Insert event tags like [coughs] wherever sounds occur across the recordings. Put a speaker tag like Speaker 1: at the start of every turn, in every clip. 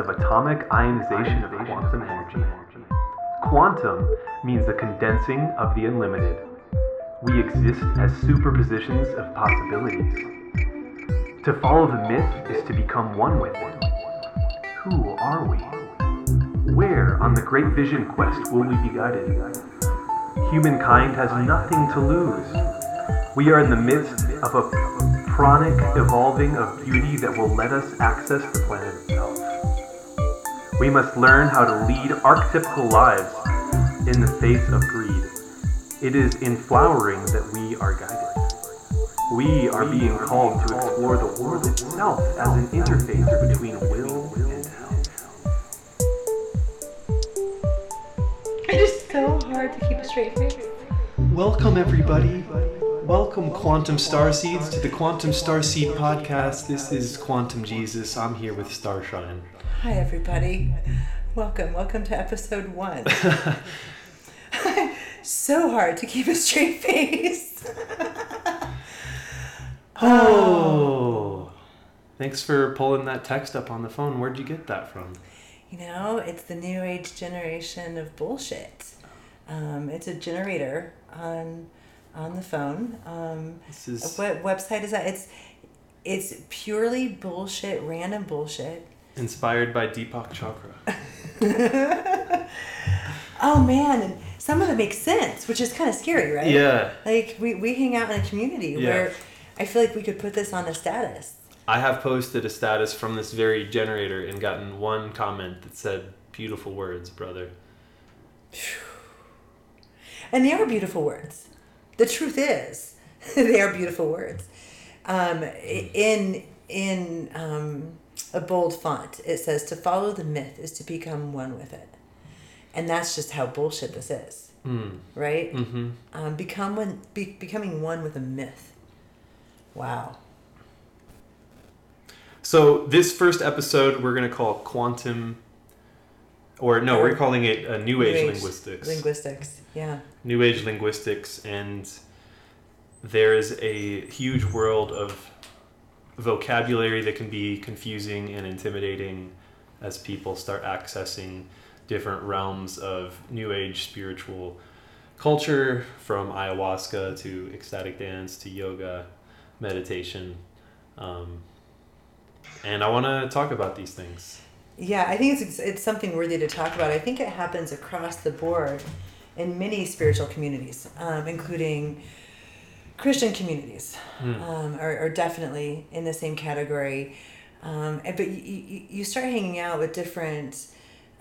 Speaker 1: Of atomic ionization of quantum energy. Quantum means the condensing of the unlimited. We exist as superpositions of possibilities. To follow the myth is to become one with it. Who are we? Where on the great vision quest will we be guided? Humankind has nothing to lose. We are in the midst of a pranic evolving of beauty that will let us access the planet itself. We must learn how to lead archetypical lives in the face of greed. It is in flowering that we are guided. We are being called to explore the world itself as an interface between will and health.
Speaker 2: It is so hard to keep a straight face.
Speaker 3: Welcome, everybody. Welcome, Quantum Star Seeds, to the Quantum Star Seed podcast. This is Quantum Jesus. I'm here with Starshine.
Speaker 2: Hi, everybody. Welcome. Welcome to episode one. [laughs] so hard to keep a straight face.
Speaker 3: Oh, thanks for pulling that text up on the phone. Where'd you get that from?
Speaker 2: You know, it's the new age generation of bullshit. Um, it's a generator on on the phone. Um,
Speaker 3: This is
Speaker 2: what website is that? It's it's purely bullshit, random bullshit.
Speaker 3: inspired by Deepak Chopra. [laughs]
Speaker 2: Oh man, and some of it makes sense, which is kind of scary, right?
Speaker 3: Yeah,
Speaker 2: Like we, we hang out in a community
Speaker 3: Yeah.
Speaker 2: where I feel like we could put this on a status.
Speaker 3: I have posted a status from this very generator and gotten one comment that said, Beautiful words, brother.
Speaker 2: And they are beautiful words. The truth is, [laughs] they are beautiful words. Um, in in um, a bold font, it says, "To follow the myth is to become one with it," and that's just how bullshit this is,
Speaker 3: Mm.
Speaker 2: right?
Speaker 3: Mm-hmm.
Speaker 2: Um, become one, be, becoming one with a myth. Wow.
Speaker 3: So this first episode we're gonna call quantum, or no, we're calling it uh, New Age, linguistics.
Speaker 2: Linguistics. Yeah.
Speaker 3: New Age linguistics, and there is a huge world of vocabulary that can be confusing and intimidating as people start accessing different realms of New Age spiritual culture, from ayahuasca to ecstatic dance to yoga, meditation. Um, and I want to talk about these things.
Speaker 2: Yeah, I think it's it's something worthy to talk about. I think it happens across the board in many spiritual communities, um, including Christian communities,
Speaker 3: Hmm.
Speaker 2: um, are, are definitely in the same category. Um, and- but you, you, you start hanging out with different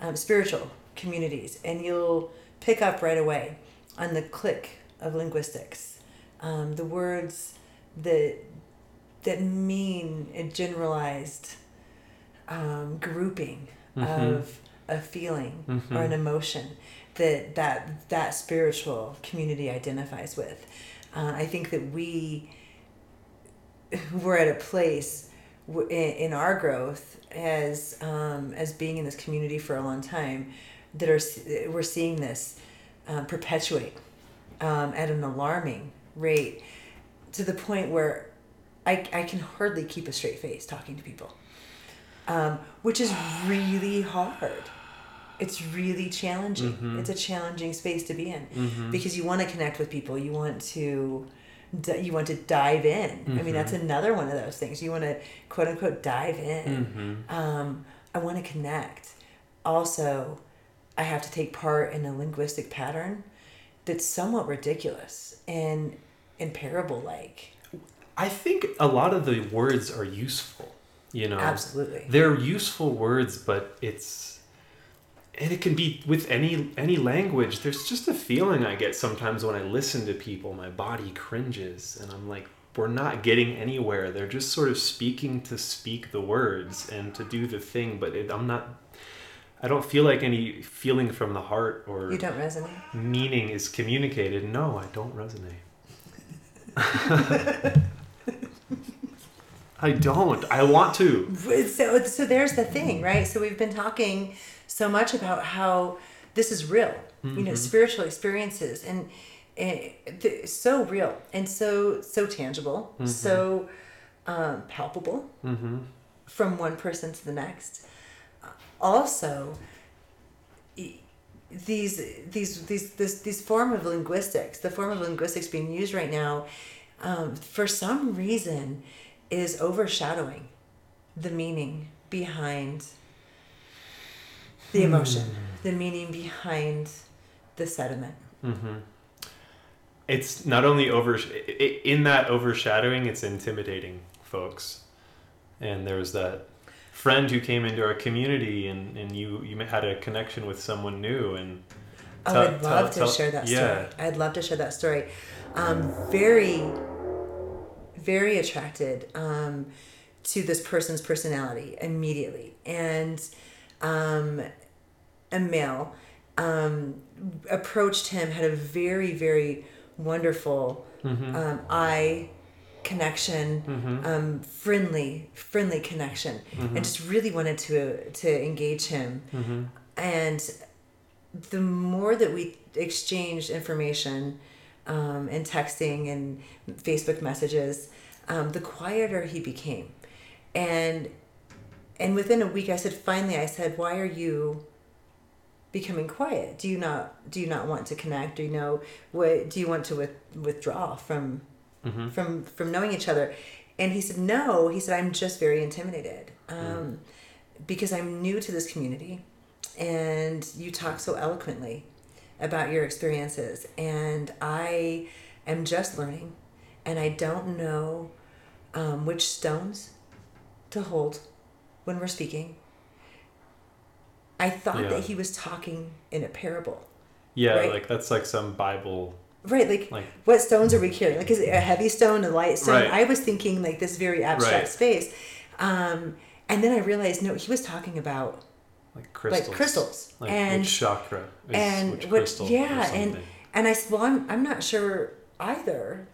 Speaker 2: um, spiritual communities, and you'll pick up right away on the click of linguistics, um, the words that that mean a generalized um, grouping
Speaker 3: Mhm.
Speaker 2: of a feeling
Speaker 3: Mhm.
Speaker 2: or an emotion that that that spiritual community identifies with. Uh, I think that we we're at a place w- in, our growth as um, as being in this community for a long time that are we're seeing this um, perpetuate um, at an alarming rate to the point where I, I can hardly keep a straight face talking to people um, which is really hard it's really challenging.
Speaker 3: Mhm.
Speaker 2: it's a challenging space to be in
Speaker 3: Mhm.
Speaker 2: because you want to connect with people. You want to you want to dive in. I mean that's another one of those things. You want to quote unquote dive in.
Speaker 3: Mhm.
Speaker 2: um, i want to connect. Also i have to take part in a linguistic pattern that's somewhat ridiculous and and parable like
Speaker 3: I think a lot of the words are useful. You know,
Speaker 2: absolutely.
Speaker 3: They're useful words, but it's and it can be with any any language. There's just a feeling I get sometimes when I listen to people. My body cringes, and I'm like, we're not getting anywhere. They're just sort of speaking to speak the words and to do the thing, but it, I'm not. I don't feel like any feeling from the heart or
Speaker 2: you don't resonate
Speaker 3: meaning is communicated. No, I don't resonate. [laughs] I don't. I want to.
Speaker 2: so so there's the thing right so we've been talking so much about how this is real you know spiritual experiences and, and so real and so so tangible so um, palpable
Speaker 3: Mm-hmm.
Speaker 2: from one person to the next. Also, these these these this these form of linguistics, the form of linguistics being used right now, um, for some reason, is overshadowing the meaning behind the emotion, the meaning behind the sediment.
Speaker 3: Mm-hmm. It's not only over in that overshadowing, it's intimidating folks. And there was that friend who came into our community, and, and you you had a connection with someone new, and
Speaker 2: Oh,
Speaker 3: Tell-
Speaker 2: I'd love
Speaker 3: tell-
Speaker 2: to
Speaker 3: tell-
Speaker 2: share that story.
Speaker 3: yeah.
Speaker 2: I'd love to share that story. Um, very, very attracted um, to this person's personality immediately, and um, a male um, approached him, had a very, very wonderful
Speaker 3: Mm-hmm.
Speaker 2: um, eye connection,
Speaker 3: Mhm.
Speaker 2: um, friendly, friendly connection,
Speaker 3: Mm-hmm.
Speaker 2: and just really wanted to to engage him
Speaker 3: Mm-hmm.
Speaker 2: and the more that we exchanged information um, and texting and facebook messages um, the quieter he became. And and within a week i said finally i said why are you becoming quiet? Do you not do you not want to connect? Do you know what do you want to with, withdraw from
Speaker 3: Mm-hmm.
Speaker 2: from from knowing each other? And he said no. He said i'm just very intimidated um, because i'm new to this community and you talk so eloquently about your experiences and i am just learning and i don't know um, which stones to hold when we're speaking i thought
Speaker 3: Yeah.
Speaker 2: that he was talking in a parable
Speaker 3: Yeah,
Speaker 2: Right.
Speaker 3: like that's like some Bible.
Speaker 2: Right, like,
Speaker 3: Like-
Speaker 2: what stones are we carrying? Like is it a heavy stone, a light stone?
Speaker 3: Right.
Speaker 2: I was thinking like this very abstract
Speaker 3: Right.
Speaker 2: space. Um, and then I realized no, he was talking about
Speaker 3: Like crystals.
Speaker 2: like crystals.
Speaker 3: Like
Speaker 2: and
Speaker 3: which chakra is
Speaker 2: and
Speaker 3: which crystal or
Speaker 2: yeah, and and I said, Well I'm I'm not sure either.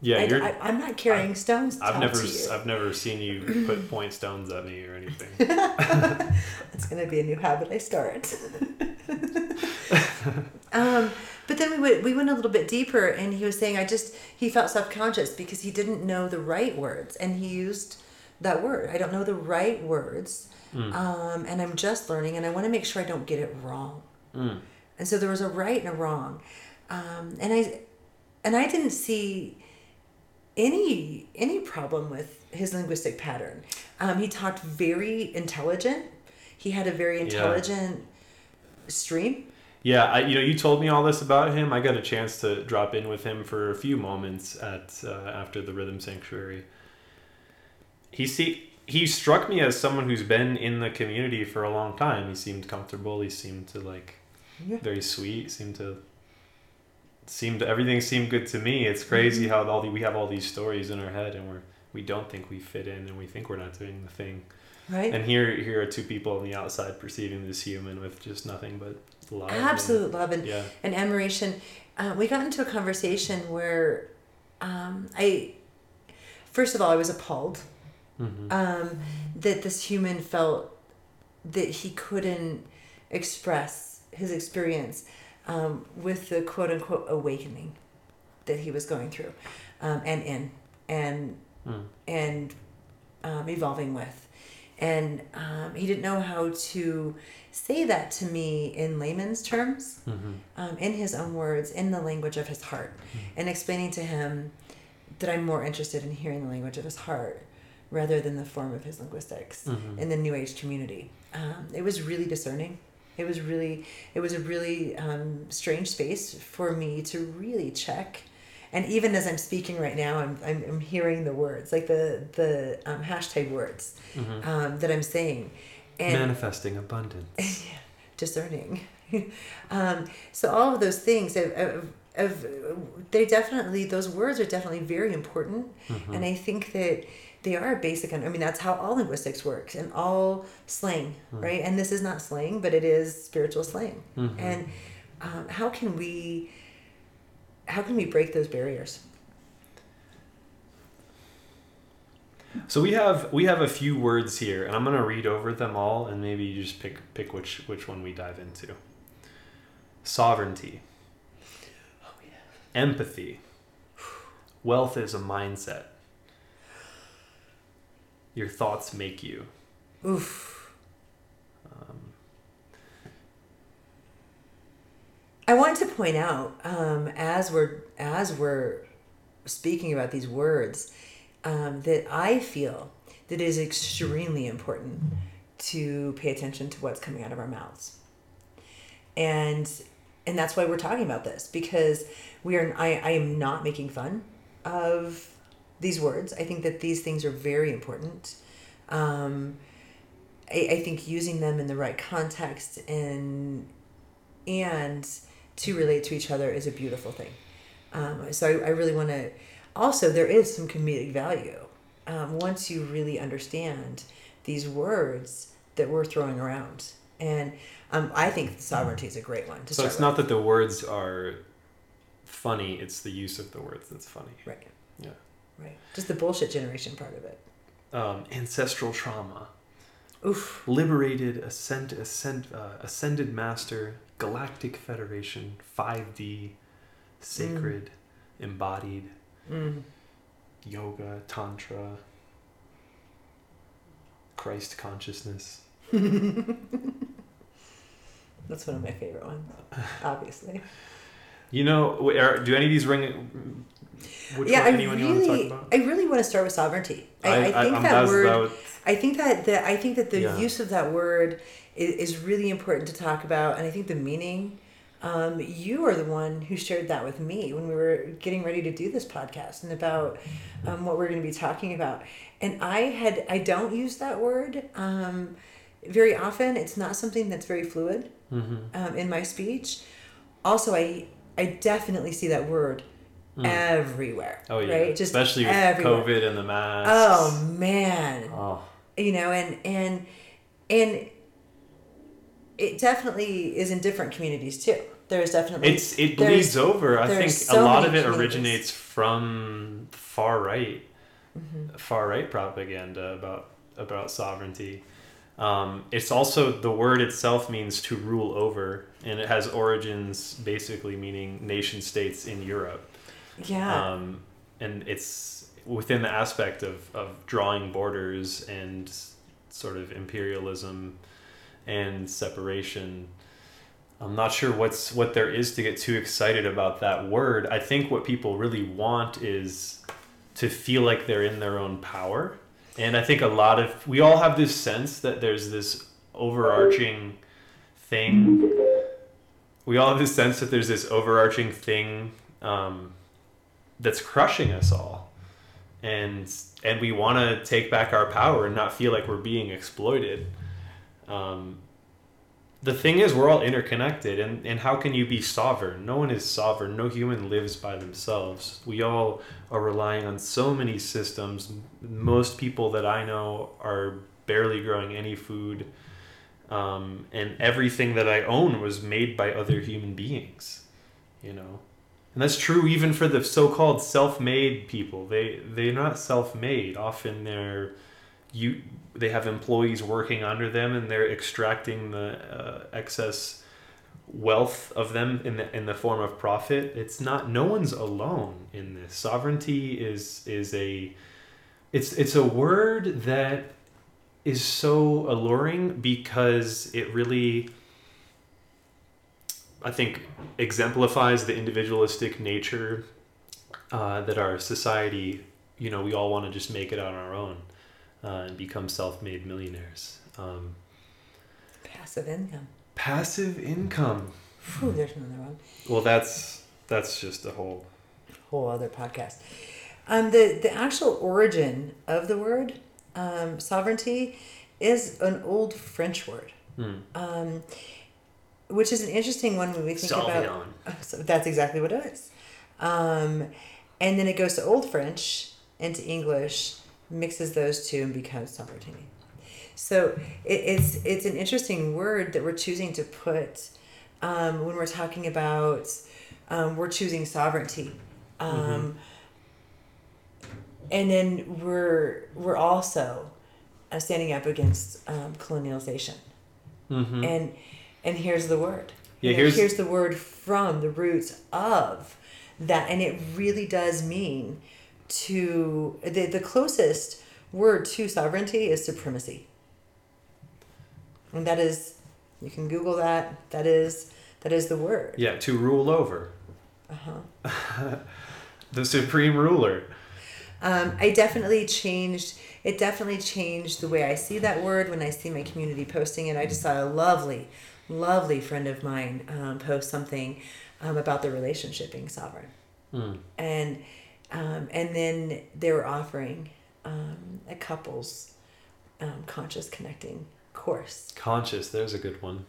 Speaker 3: yeah,
Speaker 2: I,
Speaker 3: you're.
Speaker 2: I, I'm not carrying stones to
Speaker 3: I've never. I've never seen you put point stones at me or anything. [laughs]
Speaker 2: It's gonna be a new habit I start. [laughs] um, but then we went we went a little bit deeper, and he was saying I just he felt self conscious because he didn't know the right words, and he used that word. I don't know the right words,
Speaker 3: Mm.
Speaker 2: um, and I'm just learning, and I want to make sure I don't get it wrong.
Speaker 3: Mm.
Speaker 2: And so there was a right and a wrong, um, and I and I didn't see any any problem with his linguistic pattern. Um, he talked very intelligent. He had a very intelligent stream.
Speaker 3: Yeah, I, you know, you told me all this about him. I got a chance to drop in with him for a few moments at uh, after the Rhythm Sanctuary. He see he struck me as someone who's been in the community for a long time. He seemed comfortable. He seemed to like
Speaker 2: Yeah.
Speaker 3: very sweet. Seemed to seemed everything seemed good to me. It's crazy how all the, we have all these stories in our head and we're we don't think we fit in and we think we're not doing the thing.
Speaker 2: Right.
Speaker 3: And here here are two people on the outside perceiving this human with just nothing but love. and-
Speaker 2: Absolute love and,
Speaker 3: yeah.
Speaker 2: and admiration. Uh, we got into a conversation where um, I, first of all, I was appalled
Speaker 3: hmm
Speaker 2: um, that this human felt that he couldn't express his experience um, with the quote unquote awakening that he was going through um, and in and
Speaker 3: Mm.
Speaker 2: and um, evolving with. And um, he didn't know how to say that to me in layman's terms,
Speaker 3: hmm
Speaker 2: um, in his own words, in the language of his heart, and explaining to him that I'm more interested in hearing the language of his heart rather than the form of his linguistics
Speaker 3: Mhm.
Speaker 2: in the New Age community. Um, it was really discerning. It was really, it was a really um, strange space for me to really check. And even as I'm speaking right now, I'm, I'm, I'm hearing the words, like the the um, hashtag words
Speaker 3: hmm
Speaker 2: um, that I'm saying, and
Speaker 3: Manifesting abundance. [laughs]
Speaker 2: discerning. [laughs] um, so all of those things of, of, of they definitely those words are definitely very important,
Speaker 3: Mhm.
Speaker 2: and I think that they are basic. I mean, that's how all linguistics works and all slang, right? And this is not slang, but it is spiritual slang.
Speaker 3: Mhm.
Speaker 2: And um, how can we how can we break those barriers?
Speaker 3: So we have we have a few words here, and I'm gonna read over them all, and maybe you just pick pick which which one we dive into. Sovereignty.
Speaker 2: Oh yeah.
Speaker 3: Empathy. Wealth is a mindset. Your thoughts make you.
Speaker 2: Oof.
Speaker 3: Um,
Speaker 2: I want to point out um, as we're as we're speaking about these words um, that I feel that it is extremely important to pay attention to what's coming out of our mouths, and and that's why we're talking about this because we are. I I am not making fun of these words. I think that these things are very important. Um, I, I think using them in the right context and and to relate to each other is a beautiful thing. Um, so I, I really want to. Also, there is some comedic value um, once you really understand these words that we're throwing around, and um, I think sovereignty is a great one. To
Speaker 3: so it's not that the words are funny; it's the use of the words that's funny.
Speaker 2: right,
Speaker 3: Yeah.
Speaker 2: Right. Just the bullshit generation part of it.
Speaker 3: Um, ancestral trauma.
Speaker 2: Oof.
Speaker 3: Liberated, ascend, ascend, uh, ascended master, galactic federation, 5D, sacred, embodied,
Speaker 2: Mm.
Speaker 3: yoga, tantra, Christ consciousness. [laughs]
Speaker 2: That's one of my favorite ones, obviously.
Speaker 3: You know, are, do any of these ring? Which
Speaker 2: yeah, I
Speaker 3: anyone you want to
Speaker 2: really,
Speaker 3: talk about?
Speaker 2: I really want to start with sovereignty. I, I, think
Speaker 3: I'm-
Speaker 2: that
Speaker 3: that's-
Speaker 2: word.
Speaker 3: that would-
Speaker 2: I think that the I think that the
Speaker 3: Yeah.
Speaker 2: use of that word is, is really important to talk about, and I think the meaning. Um, you are the one who shared that with me when we were getting ready to do this podcast and about um, what we're going to be talking about. And I had I don't use that word um, very often. It's not something that's very fluid
Speaker 3: Mhm.
Speaker 2: um, in my speech. Also, I I definitely see that word everywhere.
Speaker 3: Oh yeah,
Speaker 2: right? Just
Speaker 3: especially with
Speaker 2: everywhere.
Speaker 3: COVID and the masks.
Speaker 2: Oh man,
Speaker 3: Oh.
Speaker 2: you know, and and and it definitely is in different communities too. There's definitely
Speaker 3: It's it bleeds over. I think
Speaker 2: there's
Speaker 3: a lot of it originates from far right,
Speaker 2: Mm-hmm.
Speaker 3: far right propaganda about about sovereignty. Um, it's also the word itself means to rule over, and it has origins basically meaning nation states in Europe.
Speaker 2: Yeah,
Speaker 3: um, and it's within the aspect of, of drawing borders and sort of imperialism and separation. I'm not sure what's what there is to get too excited about that word. I think what people really want is to feel like they're in their own power. And I think a lot of we all have this sense that there's this overarching thing. We all have this sense that there's this overarching thing um, that's crushing us all. And and we want to take back our power and not feel like we're being exploited. Um, the thing is we're all interconnected and, and how can you be sovereign? No one is sovereign. No human lives by themselves. We all are relying on so many systems. Most people that i know are barely growing any food. Um, and everything that i own was made by other human beings you know and that's true even for the so-called self-made people. They they're not self-made. Often they're you they have employees working under them and they're extracting the uh, excess wealth of them in the in the form of profit. It's not no one's alone in this. Sovereignty is is a it's it's a word that is so alluring because it really I think exemplifies the individualistic nature uh, that our society, you know, we all want to just make it on our own uh, and become self-made millionaires. Um,
Speaker 2: passive income.
Speaker 3: passive income.
Speaker 2: Whew, there's another one.
Speaker 3: Well, that's that's just a whole.
Speaker 2: Whole other podcast. Um, the the actual origin of the word um, sovereignty is an old French word.
Speaker 3: Hmm.
Speaker 2: um, which is an interesting one when we think about.
Speaker 3: Sauvignon. [laughs]
Speaker 2: So that's exactly what it is. Um, and then it goes to Old French into English, mixes those two, and becomes sovereignty. So it, it's it's an interesting word that we're choosing to put um, when we're talking about um, we're choosing sovereignty. Um, And then we're we're also uh, standing up against um, colonialization
Speaker 3: Mm-hmm.
Speaker 2: and and here's the word
Speaker 3: Yeah,
Speaker 2: You know,
Speaker 3: here's-
Speaker 2: here's the word from the roots of that and it really does mean to the, the closest word to sovereignty is supremacy. And that is, you can Google that. That is, that is the word.
Speaker 3: Yeah, to rule over.
Speaker 2: Uh-huh. [laughs]
Speaker 3: the supreme ruler.
Speaker 2: Um, I definitely changed. It definitely changed the way I see that word when I see my community posting it. I just saw a lovely, lovely friend of mine um, post something um, about the relationship being sovereign,
Speaker 3: Mm.
Speaker 2: and um, and then they were offering um, a couples um, conscious connecting course.
Speaker 3: Conscious, there's a good one.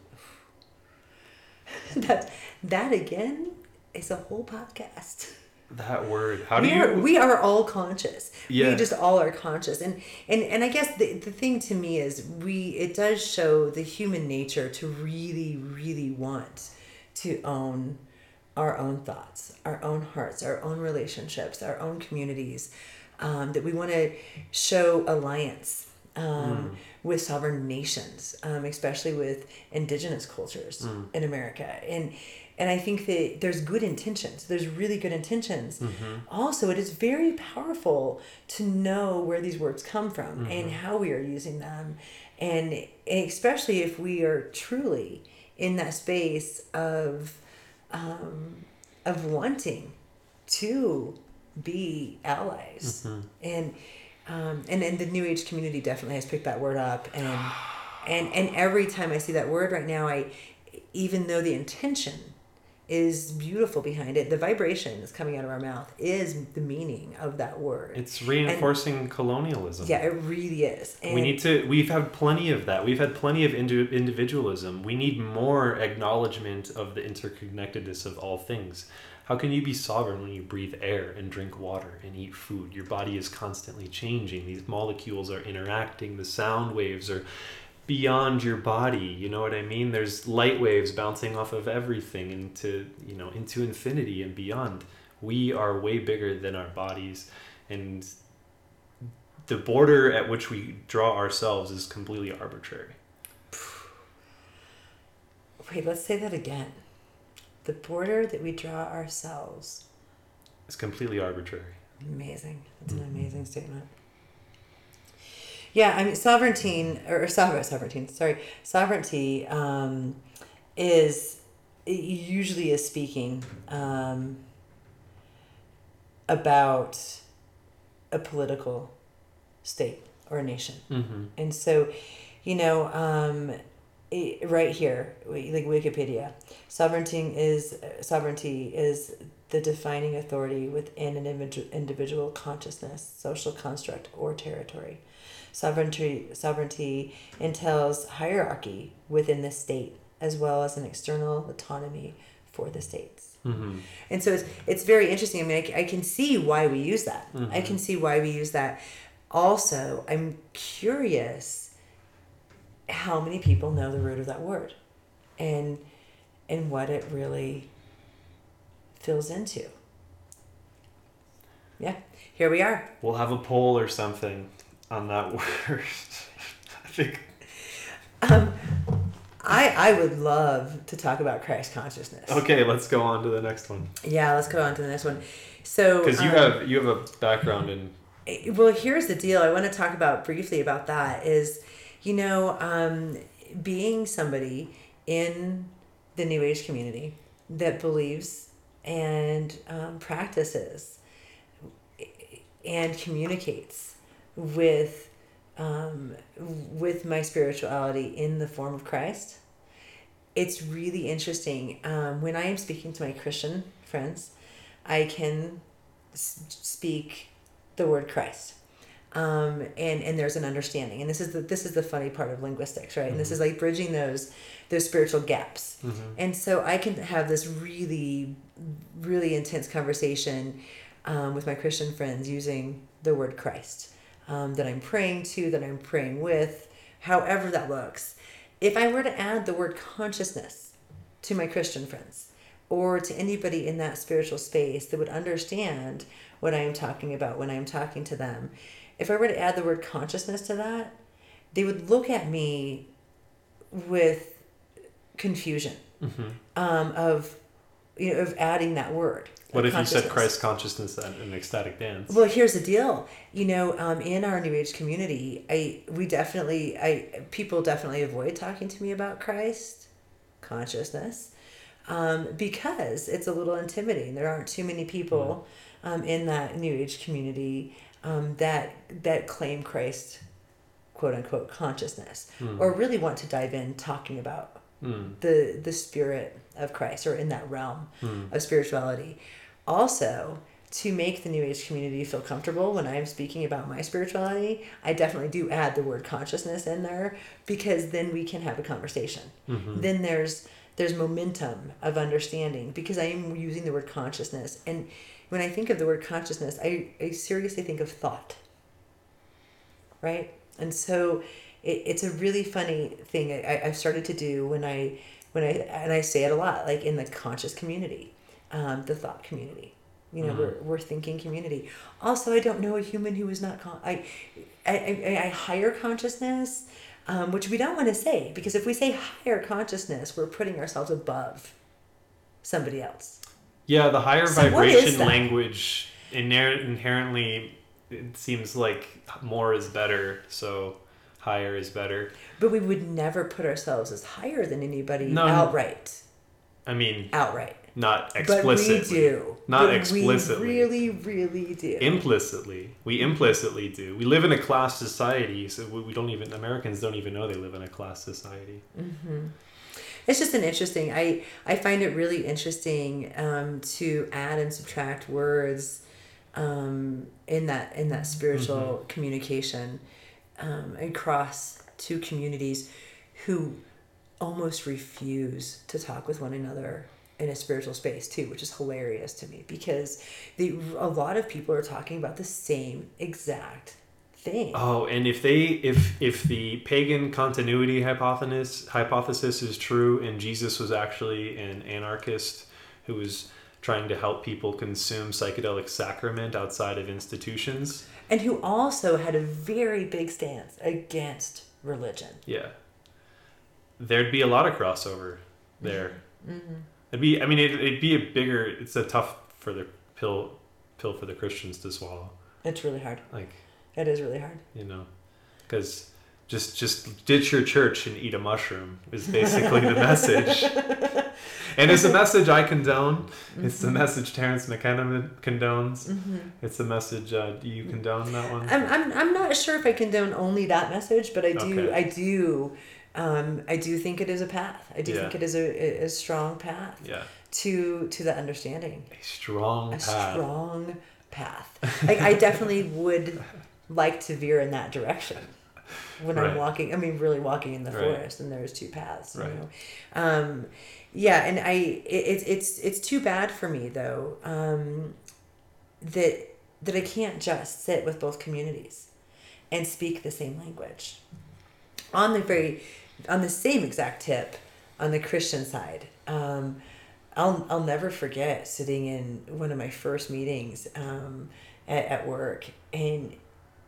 Speaker 3: [laughs]
Speaker 2: that that again is a whole podcast. [laughs]
Speaker 3: That word. How do
Speaker 2: we
Speaker 3: you
Speaker 2: are we are all conscious.
Speaker 3: Yeah.
Speaker 2: We just all are conscious. And and and I guess the the thing to me is we it does show the human nature to really really want to own our own thoughts, our own hearts, our own relationships, our own communities. Um, that we want to show alliance um, with sovereign nations, um, especially with indigenous cultures in America. And and I think that there's good intentions. There's really good intentions. Also, it is very powerful to know where these words come from and how we are using them, and especially if we are truly in that space of um, of wanting to be allies. And um, and and the new age community definitely has picked that word up. And [sighs] and and every time I see that word right now I even though the intention is beautiful behind it the vibration that's coming out of our mouth is the meaning of that word
Speaker 3: It's reinforcing colonialism.
Speaker 2: yeah it really is and
Speaker 3: we need to. We've had plenty of that. We've had plenty of indi- individualism. We need more acknowledgement of the interconnectedness of all things. How can you be sovereign when you breathe air and drink water and eat food? Your body is constantly changing. These molecules are interacting. The sound waves are beyond your body. You know what I mean? There's light waves bouncing off of everything into you know into infinity and beyond. We are way bigger than our bodies, and the border at which we draw ourselves is completely arbitrary. [sighs]
Speaker 2: wait let's say that again the border that we draw ourselves
Speaker 3: is completely arbitrary.
Speaker 2: Amazing. That's an mm-hmm. amazing statement. Yeah, I mean, sovereignty or, sovereign, sovereignty. Sorry, sovereignty um, is usually is speaking um, about a political state or a nation.
Speaker 3: Mm-hmm.
Speaker 2: And so, you know, um, it, right here, like Wikipedia, sovereignty is sovereignty is the defining authority within an individual consciousness, social construct, or territory. Sovereignty sovereignty entails hierarchy within the state, as well as an external autonomy for the states.
Speaker 3: Mm-hmm.
Speaker 2: And so it's it's very interesting. I mean, I can see why we use that. I
Speaker 3: Mhm.
Speaker 2: can see why we use that. Also, I'm curious how many people know the root of that word, and and what it really fills into. Yeah, here we are.
Speaker 3: We'll have a poll or something on that word. I think.
Speaker 2: Um, I I would love to talk about Christ consciousness.
Speaker 3: Okay, let's go on to the next one.
Speaker 2: Yeah, let's go on to the next one. So
Speaker 3: Because you
Speaker 2: um,
Speaker 3: have you have a background in
Speaker 2: Eh, well here's the deal i want to talk about briefly about that is you know um, being somebody in the new age community that believes and um, practices and communicates with um, with my spirituality in the form of christ it's really interesting um, when i am speaking to my christian friends i can s- speak the word Christ. Um, and and there's an understanding, and this is the this is the funny part of linguistics, right? And this is like bridging those those spiritual gaps. And so I can have this really really intense conversation um, with my Christian friends using the word Christ um, that I'm praying to, that I'm praying with, however that looks. If I were to add the word consciousness to my Christian friends or to anybody in that spiritual space that would understand what I am talking about when I am talking to them, if I were to add the word consciousness to that, they would look at me with confusion um, of you know of adding that word
Speaker 3: What if you said. Christ consciousness and an ecstatic dance?
Speaker 2: Well, here's the deal. You know, um, in our New Age community, I we definitely I people definitely avoid talking to me about Christ consciousness um, because it's a little intimidating. There aren't too many people um, in that New Age community um, that that claim Christ quote unquote consciousness
Speaker 3: Hmm.
Speaker 2: or really want to dive in talking about
Speaker 3: Hmm.
Speaker 2: the the spirit of Christ or in that realm
Speaker 3: Hmm.
Speaker 2: of spirituality. Also, to make the New Age community feel comfortable when I'm speaking about my spirituality, I definitely do add the word consciousness in there because then we can have a conversation.
Speaker 3: Mhm.
Speaker 2: Then there's there's momentum of understanding because I am using the word consciousness. And when I think of the word consciousness, I, I seriously think of thought. Right? And so it, it's a really funny thing I, I've started to do when I when I and I say it a lot, like in the conscious community, um, the thought community. You know,
Speaker 3: Mhm.
Speaker 2: we're, we're thinking community. Also, I don't know a human who is not con- I, I, I, I higher consciousness, um, which we don't want to say because if we say higher consciousness, we're putting ourselves above somebody else.
Speaker 3: Yeah, the higher
Speaker 2: So
Speaker 3: vibration language inher- inherently it seems like more is better, so higher is better.
Speaker 2: But we would never put ourselves as higher than anybody
Speaker 3: No.
Speaker 2: outright.
Speaker 3: I mean,
Speaker 2: Outright.
Speaker 3: not explicitly.
Speaker 2: But we do.
Speaker 3: Not
Speaker 2: But
Speaker 3: explicitly.
Speaker 2: We really, really do.
Speaker 3: Implicitly, we implicitly do. We live in a class society, so we don't even Americans don't even know they live in a class society.
Speaker 2: it's just an interesting i i find it really interesting um, to add and subtract words um, in that in that spiritual communication um, across two communities who almost refuse to talk with one another in a spiritual space too which is hilarious to me because the, a lot of people are talking about the same exact thing.
Speaker 3: Oh, and if they if if the pagan continuity hypothesis hypothesis is true and Jesus was actually an anarchist who was trying to help people consume psychedelic sacrament outside of institutions,
Speaker 2: and who also had a very big stance against religion
Speaker 3: yeah. There'd be a lot of crossover there.
Speaker 2: Mm-hmm.
Speaker 3: It'd be I mean it, it'd be a bigger it's a tough for the pill pill for the Christians to swallow.
Speaker 2: It's really hard.
Speaker 3: Like
Speaker 2: It is really hard.
Speaker 3: you know because just just ditch your church and eat a mushroom is basically the message [laughs] and it's a message i condone it's the message Terence McKenna condones it's the message uh, do you condone that one
Speaker 2: I'm, I'm, I'm not sure if I condone only that message, but I do
Speaker 3: Okay.
Speaker 2: I do um, I do think it is a path. I do
Speaker 3: Yeah.
Speaker 2: think it is a, a strong path
Speaker 3: yeah
Speaker 2: to to that understanding.
Speaker 3: a strong
Speaker 2: A
Speaker 3: path
Speaker 2: strong path. Like I definitely [laughs] would like to veer in that direction when I'm walking. I mean, really walking in the
Speaker 3: Right.
Speaker 2: forest, and there's two paths. You
Speaker 3: Right.
Speaker 2: know, um, yeah, and I it, it's it's it's too bad for me though um, that that I can't just sit with both communities and speak the same language. On the very on the same exact tip, on the Christian side. Um, I'll, I'll never forget sitting in one of my first meetings um, at, at work and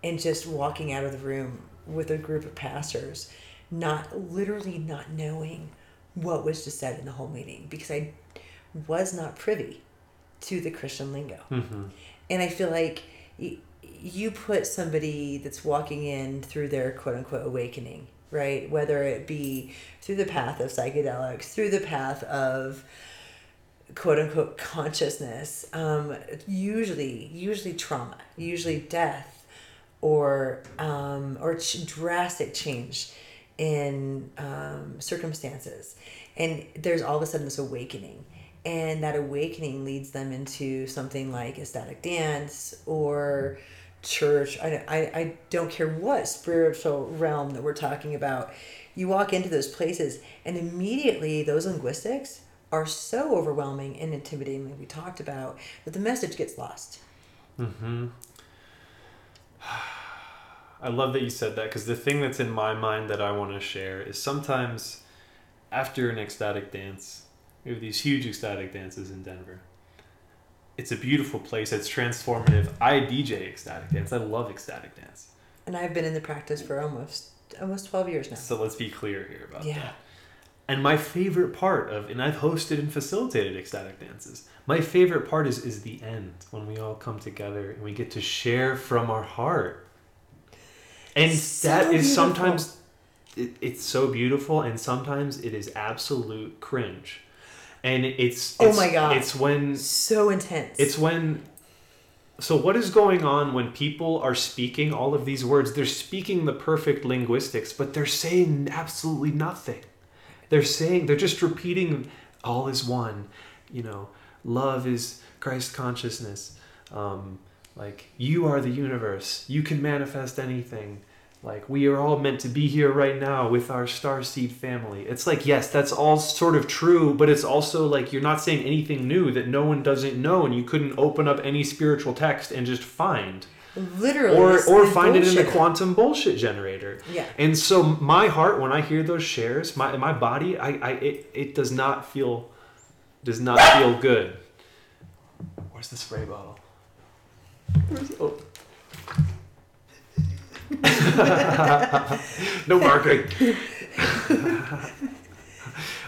Speaker 2: and just walking out of the room with a group of pastors, not literally not knowing what was just said in the whole meeting because I was not privy to the Christian lingo.
Speaker 3: hmm
Speaker 2: And I feel like y- you put somebody that's walking in through their quote unquote awakening, right? Whether it be through the path of psychedelics, through the path of quote unquote consciousness, um, usually, usually trauma, usually death, or um, or ch- drastic change in um, circumstances, and there's all of a sudden this awakening, and that awakening leads them into something like ecstatic dance or church. I, I, I don't care what spiritual realm that we're talking about. You walk into those places, and immediately those linguistics are so overwhelming and intimidating, like we talked about, that the message gets lost.
Speaker 3: hmm I love that you said that because the thing that's in my mind that I want to share is sometimes after an ecstatic dance, we have these huge ecstatic dances in Denver. It's a beautiful place. It's transformative. I DJ ecstatic dance. I love ecstatic dance.
Speaker 2: And I've been in the practice for almost almost twelve years now.
Speaker 3: So let's be clear here about
Speaker 2: Yeah.
Speaker 3: that. And my favorite part of, and I've hosted and facilitated ecstatic dances. My favorite part is is the end when we all come together and we get to share from our heart. And
Speaker 2: So
Speaker 3: that is
Speaker 2: beautiful.
Speaker 3: sometimes it, it's so beautiful, and sometimes it is absolute cringe. And it's,
Speaker 2: Oh my God.
Speaker 3: it's when
Speaker 2: So intense.
Speaker 3: it's when so what is going on when people are speaking all of these words? They're speaking the perfect linguistics, but they're saying absolutely nothing. They're saying they're just repeating all is one. You know, love is Christ consciousness. Um, like you are the universe. You can manifest anything. Like we are all meant to be here right now with our star seed family. It's like yes, that's all sort of true, but it's also like you're not saying anything new that no one doesn't know, and you couldn't open up any spiritual text and just find
Speaker 2: literally
Speaker 3: or or find it in the quantum bullshit generator.
Speaker 2: Yeah.
Speaker 3: And so my heart, when I hear those shares, my my body, I, I it, it does not feel does not feel good. Where's the spray bottle? Oh. no marking.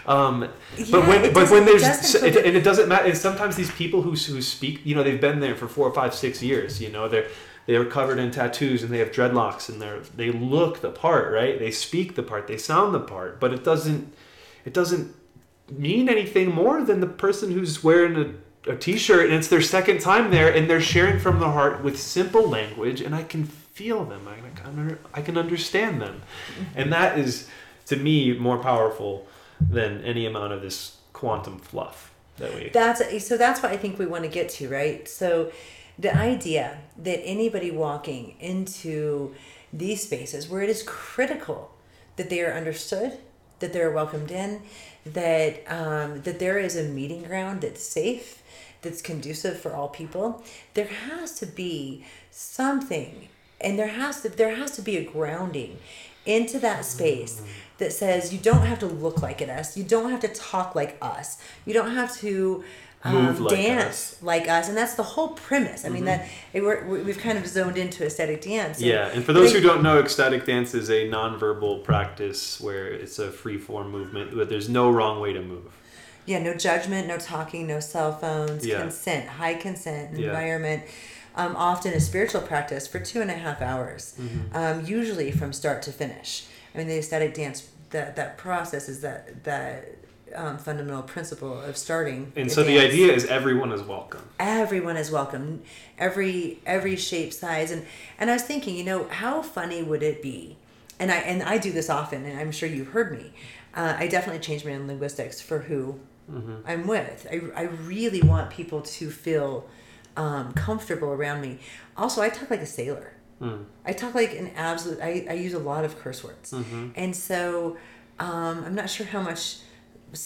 Speaker 3: um, but when but when there's it, and it doesn't matter. And sometimes these people who who speak, you know, they've been there for four, five, six years. You know, they're they're covered in tattoos and they have dreadlocks and they're they look the part, right? They speak the part, they sound the part, but it doesn't it doesn't mean anything more than the person who's wearing a, a t-shirt and it's their second time there and they're sharing from the heart with simple language and I can feel them. I can I can understand them, and that is to me more powerful than any amount of this quantum fluff that we.
Speaker 2: That's so. That's what I think we want to get to, right? So, the idea that anybody walking into these spaces where it is critical that they are understood, that they're welcomed in, that um, that there is a meeting ground that's safe, that's conducive for all people. There has to be something, and there has to there has to be a grounding into that space that says you don't have to look like us, you don't have to talk like us, you don't have to um,
Speaker 3: Move like
Speaker 2: dance like us, and that's the whole premise. I mean that it, we're, we- we've kind of zoned into ecstatic dance. and-
Speaker 3: Yeah, and for those who don't know, ecstatic dance is a nonverbal practice where it's a free form movement, but there's no wrong way to move.
Speaker 2: Yeah, no judgment, no talking, no cell phones,
Speaker 3: Yeah.
Speaker 2: consent, high consent
Speaker 3: Yeah.
Speaker 2: environment. Um, often a spiritual practice for two and a half hours,
Speaker 3: Mm-hmm.
Speaker 2: um, usually from start to finish. I mean, the ecstatic dance that that process is that that um, fundamental principle of starting.
Speaker 3: And so the idea is everyone is welcome.
Speaker 2: everyone is welcome every every shape size and and i was thinking you know how funny would it be and i and i do this often and i'm sure you've heard me uh, i definitely change my linguistics for who i'm with. I, I really want people to feel um, comfortable around me. Also i talk like a sailor. I talk like an absolute i, I use a lot of curse words. And so um, i'm not sure how much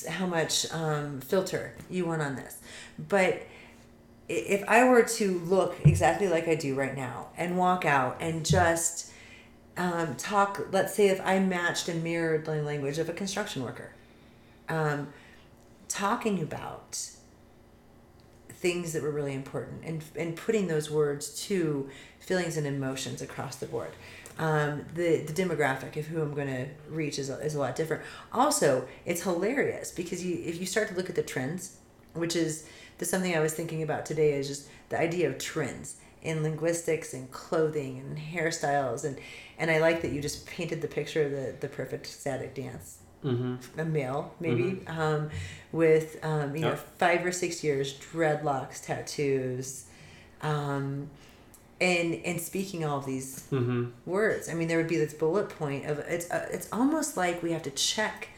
Speaker 2: how much um, filter you want on this but if I were to look exactly like I do right now and walk out and just um, talk, let's say if I matched and mirrored the language of a construction worker, um, talking about things that were really important and, and putting those words to feelings and emotions across the board. Um, the, the demographic of who I'm going to reach is a, is a lot different. Also, it's hilarious because you if you start to look at the trends, which is the something I was thinking about today is just the idea of trends in linguistics and clothing and hairstyles and and I like that you just painted the picture of the the perfect static dance a male maybe um, with um, you know five or six years dreadlocks tattoos um, and and speaking all of these
Speaker 3: Mm-hmm.
Speaker 2: words. I mean there would be this bullet point of it's uh, it's almost like we have to check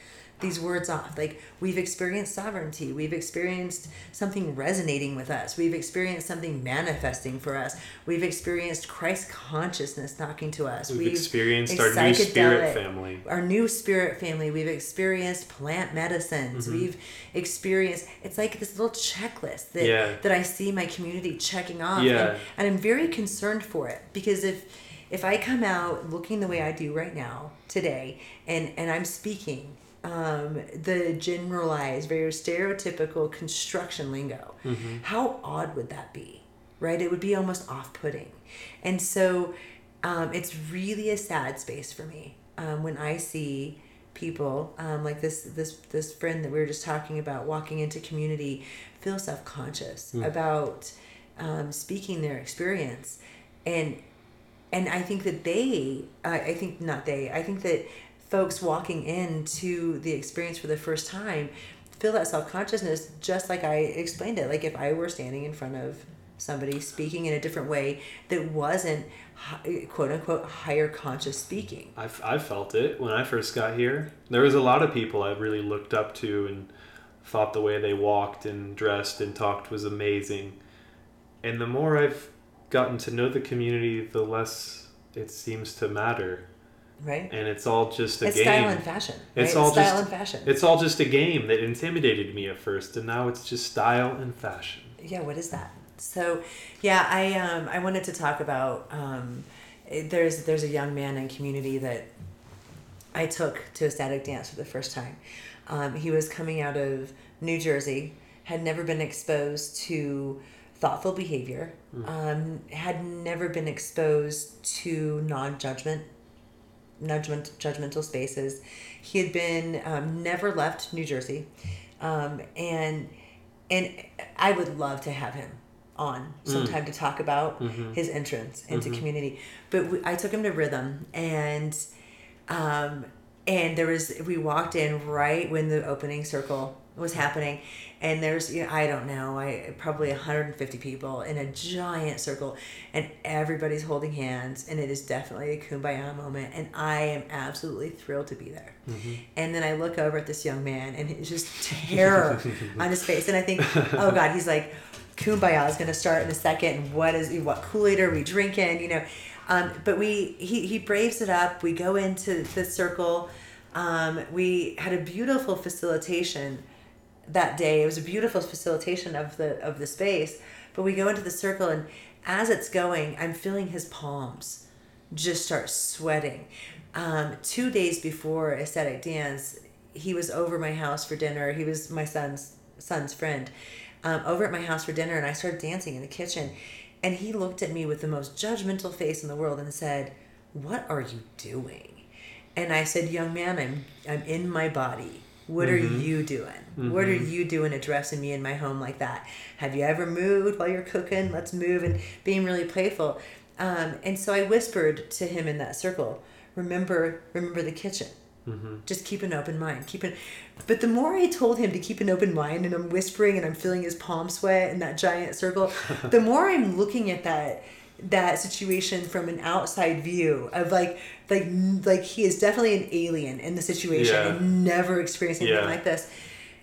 Speaker 2: these words off. Like we've experienced sovereignty. We've experienced something resonating with us. We've experienced something manifesting for us. We've experienced christ consciousness talking to us.
Speaker 3: We've experienced our new spirit family.
Speaker 2: our new spirit family. We've experienced plant medicines.
Speaker 3: Mm-hmm.
Speaker 2: we've experienced it's like this little checklist that
Speaker 3: Yeah.
Speaker 2: that i see my community checking off.
Speaker 3: Yeah.
Speaker 2: and, and i'm very concerned for it because if if i come out looking the way i do right now today and and i'm speaking um, the generalized very stereotypical construction lingo. How odd would that be right? It would be almost off-putting. And so um, it's really a sad space for me um, when i see people um, like this this this friend that we were just talking about walking into community feel self-conscious about um, speaking their experience. And and i think that they I i think not they i think that folks walking into the experience for the first time feel that self-consciousness just like i explained it like if i were standing in front of somebody speaking in a different way that wasn't quote unquote higher conscious speaking
Speaker 3: I've, I've felt it when I first got here. There was a lot of people I really looked up to and thought the way they walked and dressed and talked was amazing. And the more I've gotten to know the community, the less it seems to matter.
Speaker 2: Right
Speaker 3: And it's all just a
Speaker 2: it's
Speaker 3: game.
Speaker 2: style and fashion
Speaker 3: It's
Speaker 2: right?
Speaker 3: all
Speaker 2: style
Speaker 3: just-
Speaker 2: and fashion
Speaker 3: It's all just a game that intimidated me at first, and now it's just style and fashion.
Speaker 2: yeah what is that so yeah i um i wanted to talk about um there's there's a young man in community that i took to ecstatic dance for the first time um, he was coming out of new jersey had never been exposed to thoughtful behavior um, had never been exposed to non-judgment judgment, judgmental spaces. He had been um, never left new jersey. Um, and and I would love to have him on sometime to talk about his entrance into community. But we, I took him to Rhythm, and um, and there was we walked in right when the opening circle was happening, and there's you know, I don't know I probably 150 people in a giant circle, and everybody's holding hands, and it is definitely a kumbaya moment, and I am absolutely thrilled to be there. And then I look over at this young man, and it's just terror [laughs] on his face, and I think, oh God, he's like, kumbaya is going to start in a second. And what is what Kool Aid are we drinking? You know, um, but we he he braves it up. We go into the circle. Um, we had a beautiful facilitation that day. It was a beautiful facilitation of the of the space. But we go into the circle, and as it's going, I'm feeling his palms just start sweating. Um, two days before ecstatic dance, he was over my house for dinner. He was my son's son's friend, um, over at my house for dinner, and I started dancing in the kitchen. And he looked at me with the most judgmental face in the world and said, "What are you doing?" And I said, "Young man, I'm I'm in my body. What are mm-hmm. you doing? What are mm-hmm. you doing addressing me in my home like that? Have you ever moved while you're cooking? Let's move and being really playful." Um, and so I whispered to him in that circle, "Remember, remember the kitchen. Mm-hmm. Just keep an open mind. Keep it." But the more I told him to keep an open mind, and I'm whispering and I'm feeling his palm sweat in that giant circle, [laughs] the more I'm looking at that that situation from an outside view of like like like he is definitely an alien in the situation
Speaker 3: Yeah.
Speaker 2: and never experienced anything
Speaker 3: Yeah.
Speaker 2: like this.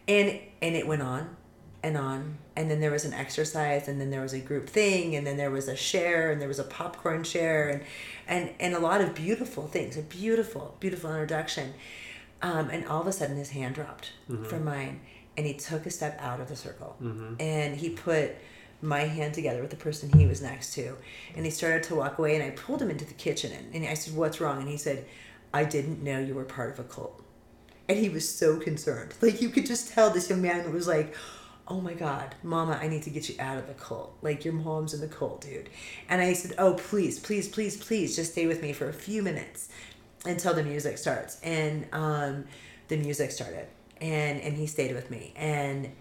Speaker 2: And and it went on and on. And then there was an exercise and then there was a group thing and then there was a share and there was a popcorn share and and and a lot of beautiful things a beautiful beautiful introduction. Um, and all of a sudden his hand dropped from mine and he took a step out of the circle. And he put my hand together with the person he was next to and he started to walk away and i pulled him into the kitchen and, and i said what's wrong and he said i didn't know you were part of a cult and he was so concerned. Like you could just tell this young man was like, "Oh my God, Mama, I need to get you out of the cult. Like your mom's in the cult, dude." And I said, "Oh please, please, please, please, just stay with me for a few minutes until the music starts." And um, the music started, and and he stayed with me, and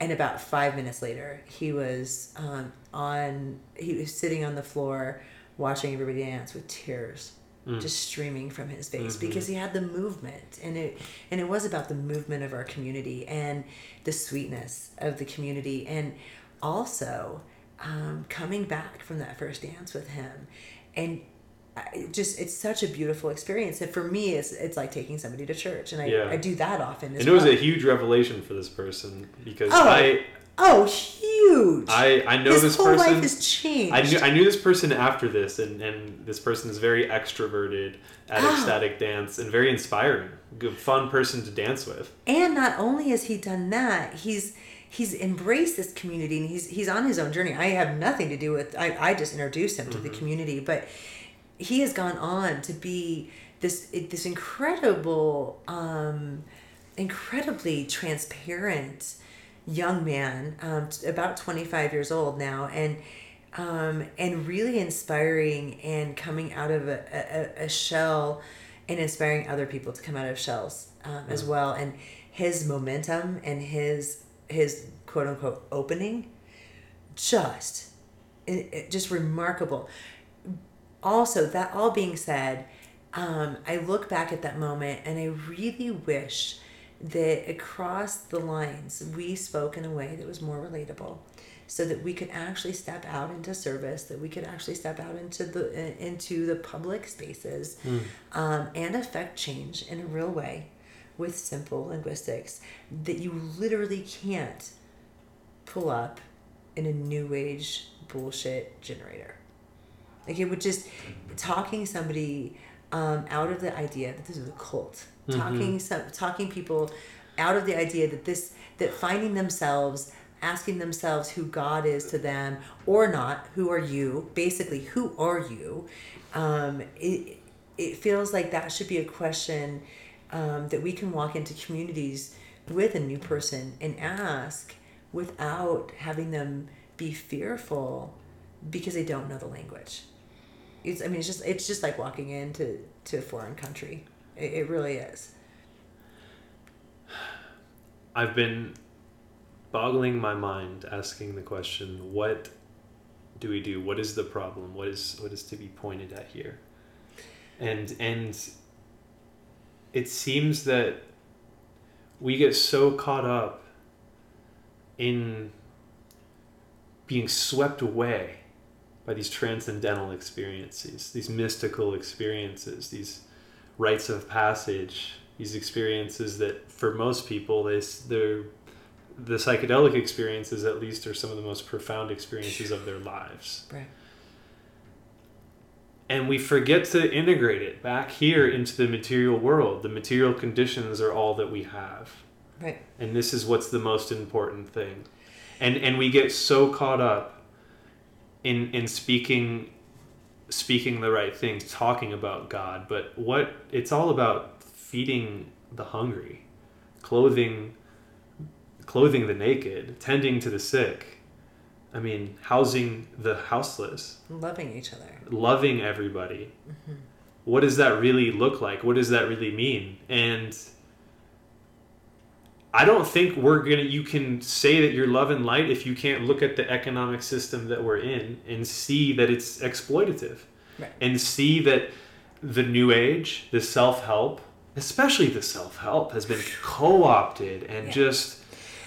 Speaker 2: and about five minutes later, he was um, on. He was sitting on the floor, watching everybody dance with tears just streaming from his face because he had the movement and it and it was about the movement of our community and the sweetness of the community and also um, coming back from that first dance with him and it just it's such a beautiful experience. And for me it's it's like taking somebody to church. And I,
Speaker 3: Yeah.
Speaker 2: I do that often
Speaker 3: And it was a huge revelation for this person because
Speaker 2: Oh,
Speaker 3: I
Speaker 2: oh huge.
Speaker 3: I I know
Speaker 2: his
Speaker 3: this
Speaker 2: whole
Speaker 3: person.
Speaker 2: life has changed.
Speaker 3: I knew I knew this person after this, and and this person is very extroverted at
Speaker 2: Ah.
Speaker 3: ecstatic dance and very inspiring, good fun person to dance with.
Speaker 2: and not only has he done that he's he's embraced this community and he's he's on his own journey. I have nothing to do with i, I just introduced him to the community but he has gone on to be this this incredible um incredibly transparent young man um, about 25 years old now and um, and really inspiring and coming out of a, a, a shell and inspiring other people to come out of shells um, as well. And his momentum and his his quote unquote opening, just it, it, just remarkable. Also, that all being said, um, I look back at that moment and I really wish that across the lines we spoke in a way that was more relatable so that we could actually step out into service that we could actually step out into the into the public spaces mm. um, and affect change in a real way with simple linguistics that you literally can't pull up in a new age bullshit generator like it would just talking somebody um, out of the idea that this is a cult mm-hmm. talking some talking people out of the idea that this that finding themselves asking themselves who god is to them or not who are you basically who are you um, it, it feels like that should be a question um, that we can walk into communities with a new person and ask without having them be fearful because they don't know the language it's i mean it's just it's just like walking into to a foreign country. It, it really is.
Speaker 3: I've been boggling my mind asking the question what do we do? What is the problem? What is what is to be pointed at here? And and it seems that we get so caught up in being swept away by these transcendental experiences, these mystical experiences, these rites of passage, these experiences that for most people, they, they're, the psychedelic experiences, at least, are some of the most profound experiences of their lives.
Speaker 2: Right.
Speaker 3: And we forget to integrate it back here into the material world. The material conditions are all that we have.
Speaker 2: Right.
Speaker 3: And this is what's the most important thing. And and we get so caught up in in speaking speaking the right things, talking about God, but what it's all about feeding the hungry, clothing clothing the naked, tending to the sick. I mean, housing the houseless,
Speaker 2: loving each other,
Speaker 3: loving everybody. Mm-hmm. What does that really look like? What does that really mean? And I don't think we're gonna. You can say that you're love and light if you can't look at the economic system that we're in and see that it's exploitative,
Speaker 2: right.
Speaker 3: and see that the new age, the self help, especially the self help, has been co opted and yeah. just.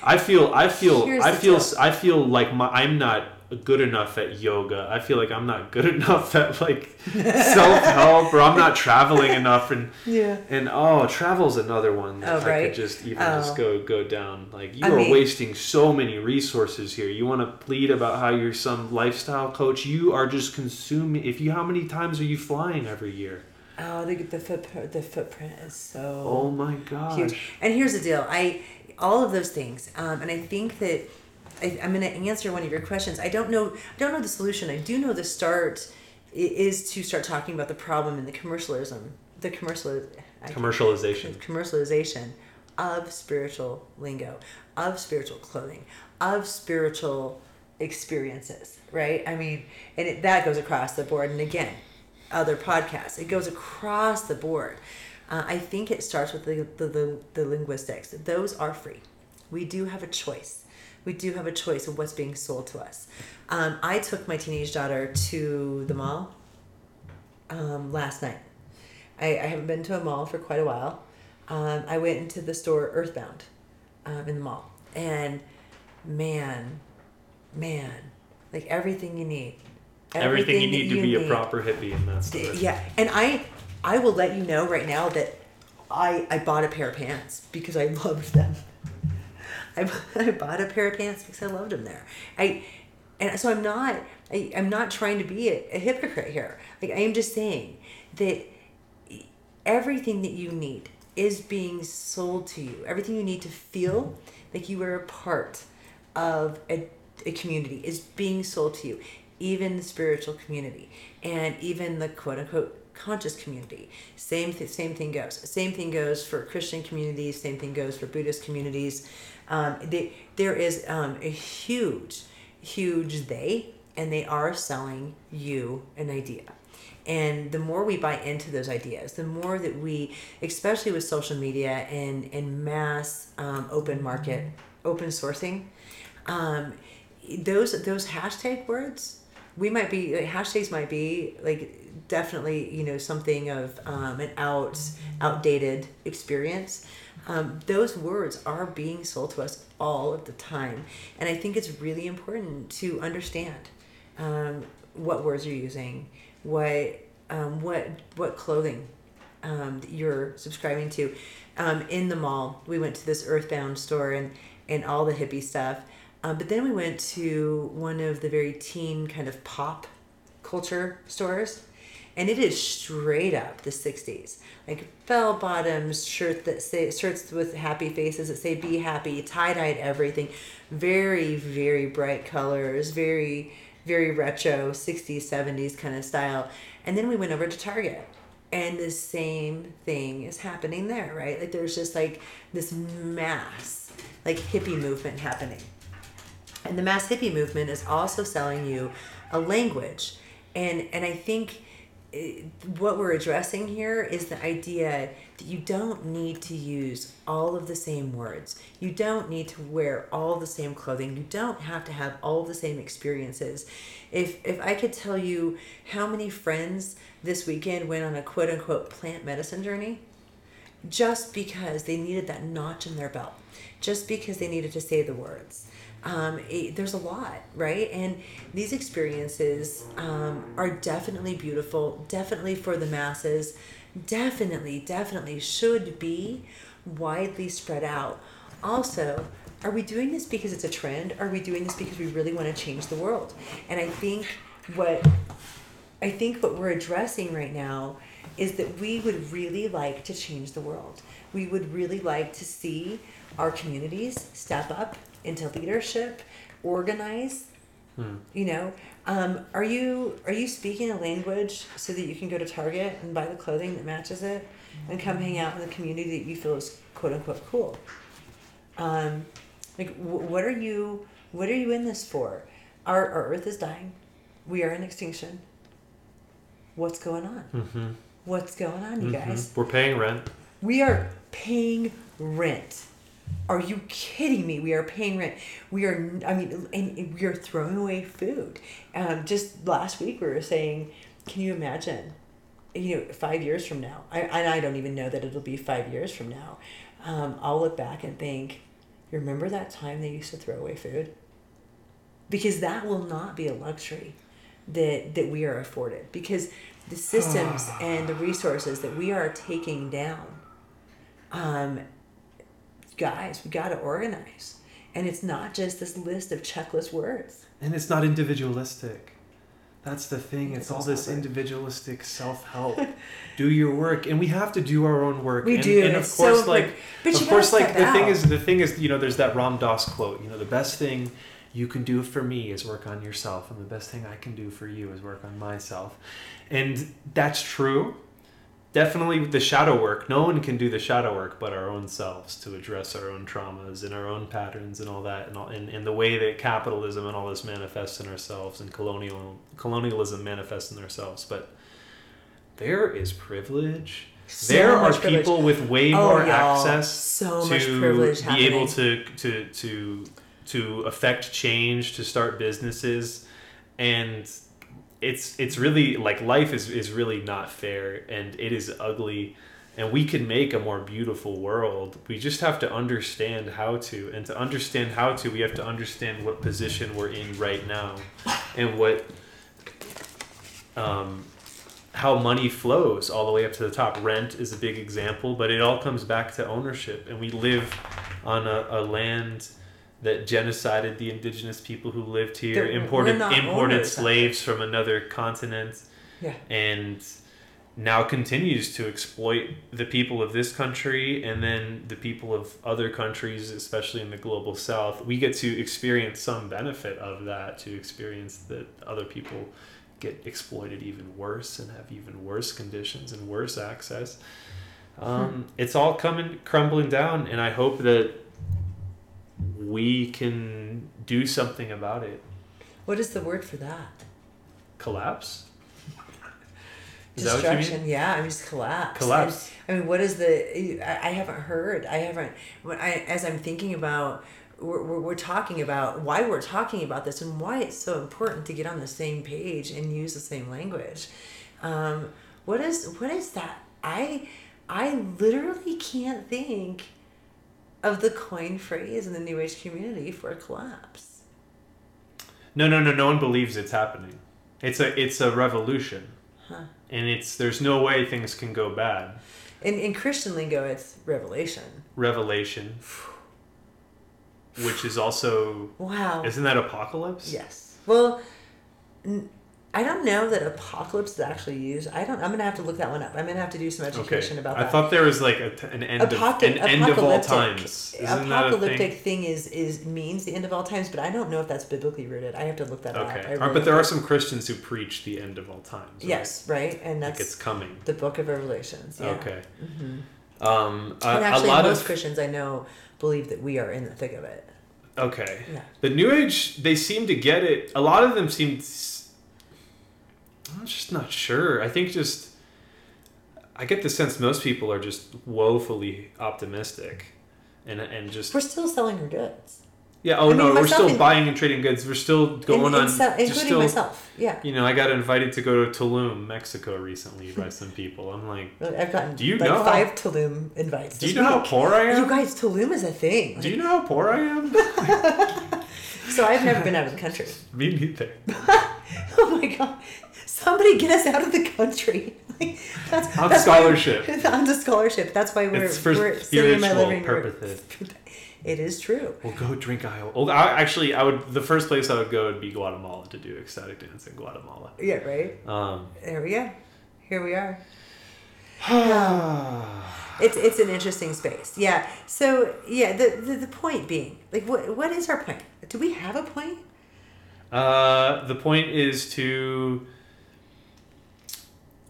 Speaker 3: I feel. I feel. Here's I feel. I feel like my. I'm not good enough at yoga. I feel like I'm not good [laughs] enough at like self help, or I'm not [laughs] traveling enough. And
Speaker 2: yeah,
Speaker 3: and oh, travel's another one that
Speaker 2: oh, right?
Speaker 3: I could just even oh. just go go down. Like you I are mean, wasting so many resources here. You want to plead about how you're some lifestyle coach. You are just consuming. If you, how many times are you flying every year?
Speaker 2: Oh, the the footprint the footprint is so.
Speaker 3: Oh my gosh! Huge.
Speaker 2: And here's the deal. I all of those things, um, and I think that I, am going to answer one of your questions. I don't know. I don't know the solution. I do know the start is to start talking about the problem in the commercialism, the commercial
Speaker 3: commercialization,
Speaker 2: commercialization of spiritual lingo, of spiritual clothing, of spiritual experiences. Right. I mean, and it, that goes across the board. And again, other podcasts. It goes across the board. Uh, I think it starts with the, the, the, the linguistics. Those are free. We do have a choice we do have a choice of what's being sold to us. Um, I took my teenage daughter to the mall um, last night. I, I haven't been to a mall for quite a while. Um, I went into the store Earthbound um, in the mall, and man, man, like everything you need.
Speaker 3: Everything, everything you need to you be need. a proper hippie in that store.
Speaker 2: Yeah, and I, I will let you know right now that I I bought a pair of pants because I [laughs] loved them. [laughs] I, I bought a pair of pants because I loved them there. I and so I'm not I, I'm not trying to be a, a hypocrite here. Like I am just saying that everything that you need is being sold to you. Everything you need to feel like you are a part of a, a community is being sold to you. Even the spiritual community and even the quote unquote conscious community. Same th- same thing goes. Same thing goes for Christian communities. Same thing goes for Buddhist communities. Um, they, there is um, a huge, huge they, and they are selling you an idea. And the more we buy into those ideas, the more that we, especially with social media and, and mass um, open market, open sourcing, um, those those hashtag words, we might be like, hashtags might be like definitely you know something of um, an out outdated experience. Um, those words are being sold to us all of the time, and I think it's really important to understand um, what words you're using, what um, what what clothing um, you're subscribing to. Um, in the mall, we went to this Earthbound store and and all the hippie stuff. Um, but then we went to one of the very teen kind of pop culture stores, and it is straight up the '60s, like bell bottoms, shirt that say shirts with happy faces that say "Be happy," tie dyed everything, very very bright colors, very very retro 60s 70s kind of style. And then we went over to target. And the same thing is happening there right? Like there's just like this mass like hippie movement happening. And the mass hippie movement is also selling you a language. And and i think eh, what we're addressing here is the idea that you don't need to use all of the same words. You don't need to wear all the same clothing. You don't have to have all the same experiences. If if I could tell you how many friends this weekend went on a quote unquote plant medicine journey just because they needed that notch in their belt, just because they needed to say the words. Um, it, there's a lot, right? And these experiences um, are definitely beautiful, definitely for the masses, definitely, definitely should be widely spread out. Also, are we doing this because it's a trend? Are we doing this because we really want to change the world? And I think what I think what we're addressing right now is that we would really like to change the world. We would really like to see our communities step up into leadership, organize.
Speaker 3: Hmm.
Speaker 2: You know, um, are you are you speaking a language so that you can go to Target and buy the clothing that matches it, and come hang out in the community that you feel is quote unquote cool? Um, like, wh- what are you what are you in this for? Our our Earth is dying. We are in extinction. What's going on?
Speaker 3: Mm-hmm.
Speaker 2: What's going on, you guys?
Speaker 3: We're paying rent.
Speaker 2: We are paying rent. Are you kidding me? We are paying rent. We are, I mean, and we are throwing away food. Um, just last week we were saying, can you imagine, you know, five years from now? I, and I don't even know that it'll be five years from now. Um, I'll look back and think, you remember that time they used to throw away food? Because that will not be a luxury that that we are afforded. Because the systems and the [sighs] resources that we are taking down um, guys, we got to organize. And it's not just this list of checklist words.
Speaker 3: And it's not individualistic. That's the thing. It's all this individualistic self help. [laughs] do your work, and we have to do our own work.
Speaker 2: We
Speaker 3: and,
Speaker 2: do.
Speaker 3: And of
Speaker 2: it's
Speaker 3: course,
Speaker 2: so
Speaker 3: like
Speaker 2: but
Speaker 3: of course, like the thing is, the thing is, you know, there's that Ram Dass quote. You know, the best thing you can do for me is work on yourself, and the best thing I can do for you is work on myself. And that's true. Definitely the shadow work. No one can do the shadow work but our own selves to address our own traumas and our own patterns and all that, and, all, and, and the way that capitalism and all this manifests in ourselves and colonial colonialism manifests in ourselves. But there is privilege.
Speaker 2: So
Speaker 3: there are
Speaker 2: privilege.
Speaker 3: people with way
Speaker 2: Oh,
Speaker 3: more access
Speaker 2: So
Speaker 3: to
Speaker 2: much privilege
Speaker 3: be able to to to to affect change, to start businesses, and it's it's really like life is is really not fair, and it is ugly. And we can make a more beautiful world. We just have to understand how to. And to understand how to, we have to understand what position we're in right now and what um, how money flows all the way up to the top. Rent is a big example, but it all comes back to ownership. And we live on a, a land that genocided the indigenous people who lived here,
Speaker 2: They're-
Speaker 3: imported imported
Speaker 2: owners
Speaker 3: slaves from another continent,
Speaker 2: Yeah.
Speaker 3: and now continues to exploit the people of this country and then the people of other countries, especially in the global south. We get to experience some benefit of that, to experience that other people get exploited even worse and have even worse conditions and worse access. Um, It's all coming crumbling down, and I hope that we can do something about it.
Speaker 2: What is the word for that?
Speaker 3: Collapse? Is that what you mean?
Speaker 2: destruction yeah i mean just collapse
Speaker 3: Collapse.
Speaker 2: And, i mean what is the i, I haven't heard i haven't when i as i'm thinking about we're, we're, we're talking about why we're talking about this and why it's so important to get on the same page and use the same language um, what is what is that i i literally can't think of the coin phrase in the new age community for collapse
Speaker 3: No, no, no. No one believes it's happening. It's a it's a revolution,
Speaker 2: Huh.
Speaker 3: and it's there's no way things can go bad.
Speaker 2: in, in christian lingo it's revelation
Speaker 3: Revelation, which is also
Speaker 2: wow
Speaker 3: isn't that apocalypse?
Speaker 2: Yes. Well, n- I don't know that apocalypse is actually used. I don't. I'm gonna have to look that one up. I'm gonna have to do some
Speaker 3: Okay.
Speaker 2: education about that.
Speaker 3: I thought there was like a an end
Speaker 2: Apoca-
Speaker 3: of an end of all times. Isn't
Speaker 2: apocalyptic
Speaker 3: thing?
Speaker 2: thing? is is means the end of all times, but I don't know if that's biblically rooted. I have to look that up.
Speaker 3: Okay,
Speaker 2: really
Speaker 3: but there are some Christians who preach the end of all times. right?
Speaker 2: Yes, right, and
Speaker 3: like
Speaker 2: that's
Speaker 3: it's coming.
Speaker 2: the Book of Revelations. Yeah.
Speaker 3: Okay.
Speaker 2: hmm
Speaker 3: Um, a,
Speaker 2: and actually,
Speaker 3: lot
Speaker 2: most
Speaker 3: of
Speaker 2: Christians I know believe that we are in the thick of it.
Speaker 3: okay.
Speaker 2: Yeah.
Speaker 3: The New Age, they seem to get it. A lot of them seem. I'm just not sure. I think just. I get the sense most people are just woefully optimistic, and and just
Speaker 2: We're still selling our goods,
Speaker 3: yeah. Oh
Speaker 2: I mean,
Speaker 3: no, we're still
Speaker 2: in-
Speaker 3: buying and trading goods. We're still going
Speaker 2: In-
Speaker 3: on,
Speaker 2: se- including
Speaker 3: still.
Speaker 2: myself. Yeah,
Speaker 3: You know, I got invited to go to Tulum, Mexico, recently by some people. I'm like, [laughs]
Speaker 2: I've gotten
Speaker 3: Do you
Speaker 2: like
Speaker 3: know how-
Speaker 2: five Tulum invites.
Speaker 3: do you know how poor I am?
Speaker 2: You guys, Tulum is a thing.
Speaker 3: do you know how poor I am? [laughs]
Speaker 2: So I've never been out of the country. [laughs]
Speaker 3: Me neither.
Speaker 2: Oh my god! Somebody get us out of the country. [laughs] Like, that's,
Speaker 3: On
Speaker 2: that's why-
Speaker 3: scholarship. [laughs]
Speaker 2: on the scholarship. That's why we're,
Speaker 3: It's for
Speaker 2: we're sitting in my living room.
Speaker 3: purposes. [laughs]
Speaker 2: It is true.
Speaker 3: We'll go drink ayahuasca. Well, I, actually, I would. The first place I would go would be Guatemala to do ecstatic dance in Guatemala.
Speaker 2: Yeah, right.
Speaker 3: Um,
Speaker 2: There we go. Here we are. [sighs] It's it's an interesting space. Yeah. So yeah, the, the the point being, like, what what is our point? Do we have a point?
Speaker 3: uh, the point is to.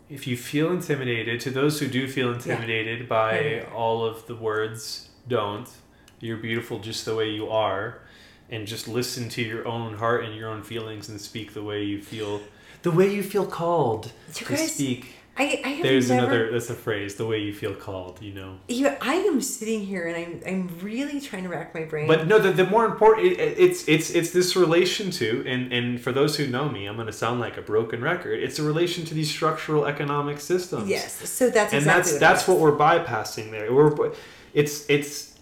Speaker 3: If you feel intimidated, to those who do feel intimidated by
Speaker 2: Yeah.
Speaker 3: all of the words, don't. You're beautiful just the way you are, and just listen to your own heart and your own feelings and speak the way you feel. The way you feel called
Speaker 2: You
Speaker 3: to
Speaker 2: guys-
Speaker 3: speak.
Speaker 2: I I have
Speaker 3: There's
Speaker 2: never.
Speaker 3: another. That's a phrase. The way you feel called. You know.
Speaker 2: You, I am sitting here and I'm I'm really trying to rack my brain.
Speaker 3: But no, the, the more important it, it- it's it's it's this relation to and and for those who know me, I'm going to sound like a broken record. It's a relation to these structural economic systems.
Speaker 2: yes, so that's
Speaker 3: and
Speaker 2: exactly
Speaker 3: that's
Speaker 2: what
Speaker 3: that's what we're bypassing there. We're it's it's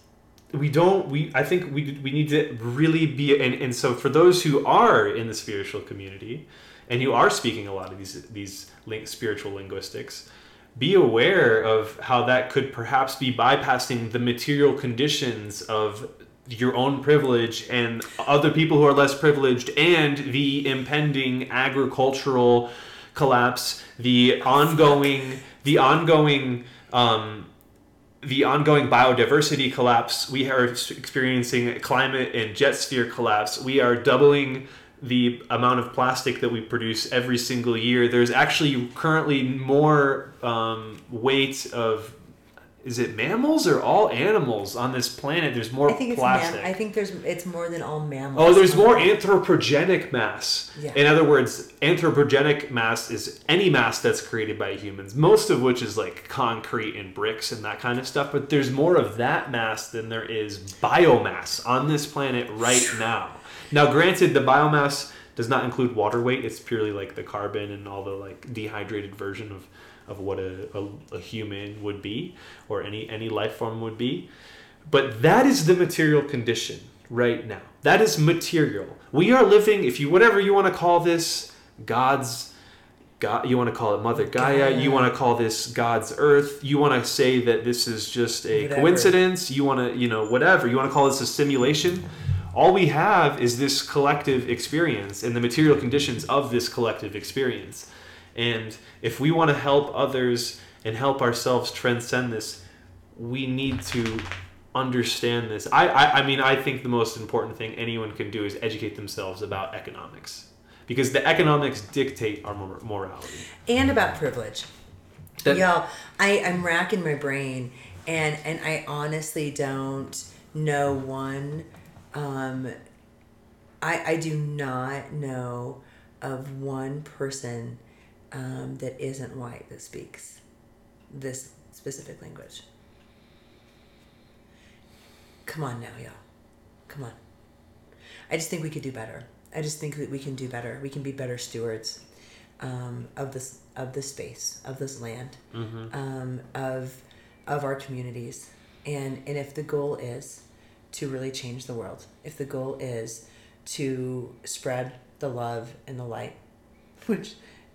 Speaker 3: we don't we I think we we need to really be and and so for those who are in the spiritual community and you are speaking a lot of these these spiritual linguistics. Be aware of how that could perhaps be bypassing the material conditions of your own privilege and other people who are less privileged and the impending agricultural collapse the ongoing the ongoing um, the ongoing biodiversity collapse. We are experiencing climate and jet sphere collapse. We are doubling the amount of plastic that we produce every single year there's actually currently more um, weight of is it mammals or all animals on this planet there's more
Speaker 2: I think it's
Speaker 3: plastic
Speaker 2: mam- I think there's it's more than all mammals.
Speaker 3: Oh, there's more anthropogenic mass.
Speaker 2: Yeah.
Speaker 3: In other words, anthropogenic mass is any mass that's created by humans, most of which is like concrete and bricks and that kind of stuff. But there's more of that mass than there is biomass on this planet right [sighs] now. Now, granted, the biomass does not include water weight. It's purely like the carbon and all the like dehydrated version of, of what a, a, a human would be or any, any life form would be. But that is the material condition right now. That is material. We are living, if you whatever you want to call this, God's God. You want to call it Mother Gaia.
Speaker 2: Gaia.
Speaker 3: You want to call this God's Earth. You want to say that this is just a
Speaker 2: Whatever.
Speaker 3: coincidence. You want to, you know, whatever. You want to call this a simulation. All we have is this collective experience and the material conditions of this collective experience. And if we want to help others and help ourselves transcend this, we need to understand this. I, I, I mean, I think the most important thing anyone can do is educate themselves about economics. Because the economics dictate our mor- morality.
Speaker 2: and about privilege.
Speaker 3: That-
Speaker 2: Y'all, I, I'm racking my brain and and I honestly don't know one um I I do not know of one person um, that isn't white that speaks this specific language. Come on now, y'all. Come on. I just think we could do better. I just think that we can do better. We can be better stewards um, of this of this space, of this land,
Speaker 3: Mm-hmm.
Speaker 2: um, of of our communities, and and if the goal is to really change the world, if the goal is to spread the love and the light, [laughs] which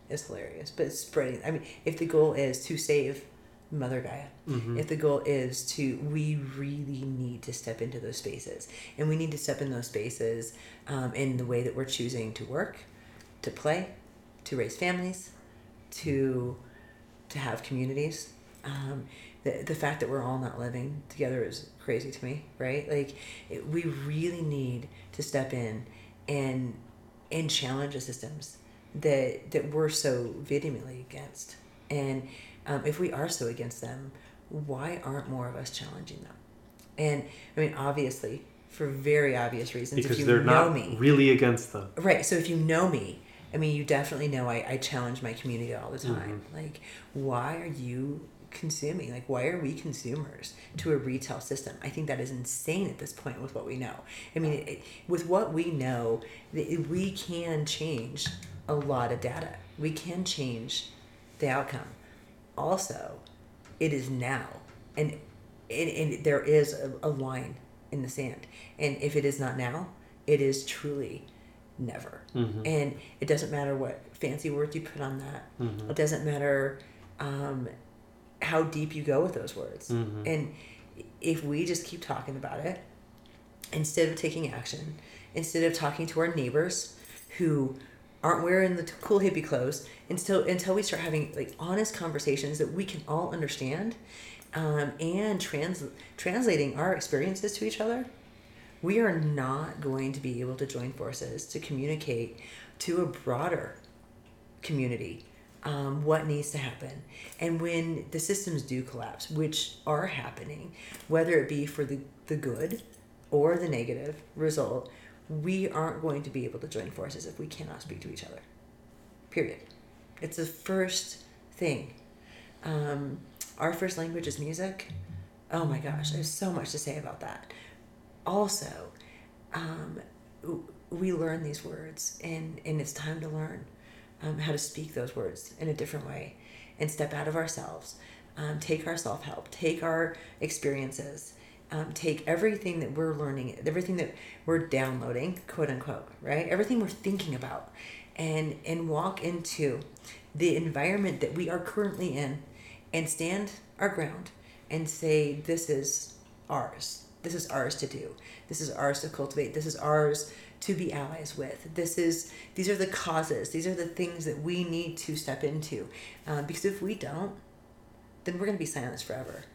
Speaker 2: is hilarious, but spreading. I mean, if the goal is to save Mother Gaia,
Speaker 3: Mm-hmm.
Speaker 2: if the goal is to, we really need to step into those spaces, and we need to step in those spaces um, in the way that we're choosing to work, to play, to raise families, to to have communities. Um, the, the fact that we're all not living together is crazy to me, right? Like, it, we really need to step in and and challenge the systems that that we're so vehemently against. And um, if we are so against them, why aren't more of us challenging them? And I mean, obviously, for very obvious reasons,
Speaker 3: Because
Speaker 2: if you
Speaker 3: they're
Speaker 2: know
Speaker 3: not
Speaker 2: me,
Speaker 3: really against them.
Speaker 2: Right. So if you know me, I mean, you definitely know I, I challenge my community all the time. Like, why are you consuming? Like, why are we consumers to a retail system? I think that is insane at this point with what we know. I mean, it, with what we know, we can change a lot of data. We can change the outcome. Also, it is now, and and, and there is a, a line in the sand. And if it is not now, it is truly never.
Speaker 3: Mm-hmm.
Speaker 2: And it doesn't matter what fancy words you put on that.
Speaker 3: Mm-hmm.
Speaker 2: It doesn't matter um, how deep you go with those words.
Speaker 3: Mhm.
Speaker 2: And if we just keep talking about it instead of taking action, instead of talking to our neighbors who aren't wearing the cool hippie clothes, until until we start having like honest conversations that we can all understand, um, and trans translating our experiences to each other, we are not going to be able to join forces to communicate to a broader community um, what needs to happen. And when the systems do collapse, which are happening, whether it be for the, the good or the negative result, we aren't going to be able to join forces if we cannot speak to each other. Period. It's the first thing. Um, our first language is music. Oh my gosh, there's so much to say about that. Also, um, we learn these words, and, and it's time to learn um, how to speak those words in a different way and step out of ourselves. Um, take our self help, take our experiences, um, take everything that we're learning, everything that we're downloading, quote unquote, right? Everything we're thinking about, and and walk into the environment that we are currently in, and stand our ground and say, "This is ours. This is ours to do. This is ours to cultivate. This is ours." To be allies with. This is these are the causes. These are the things that we need to step into. Um, because if we don't then we're going to be silenced forever.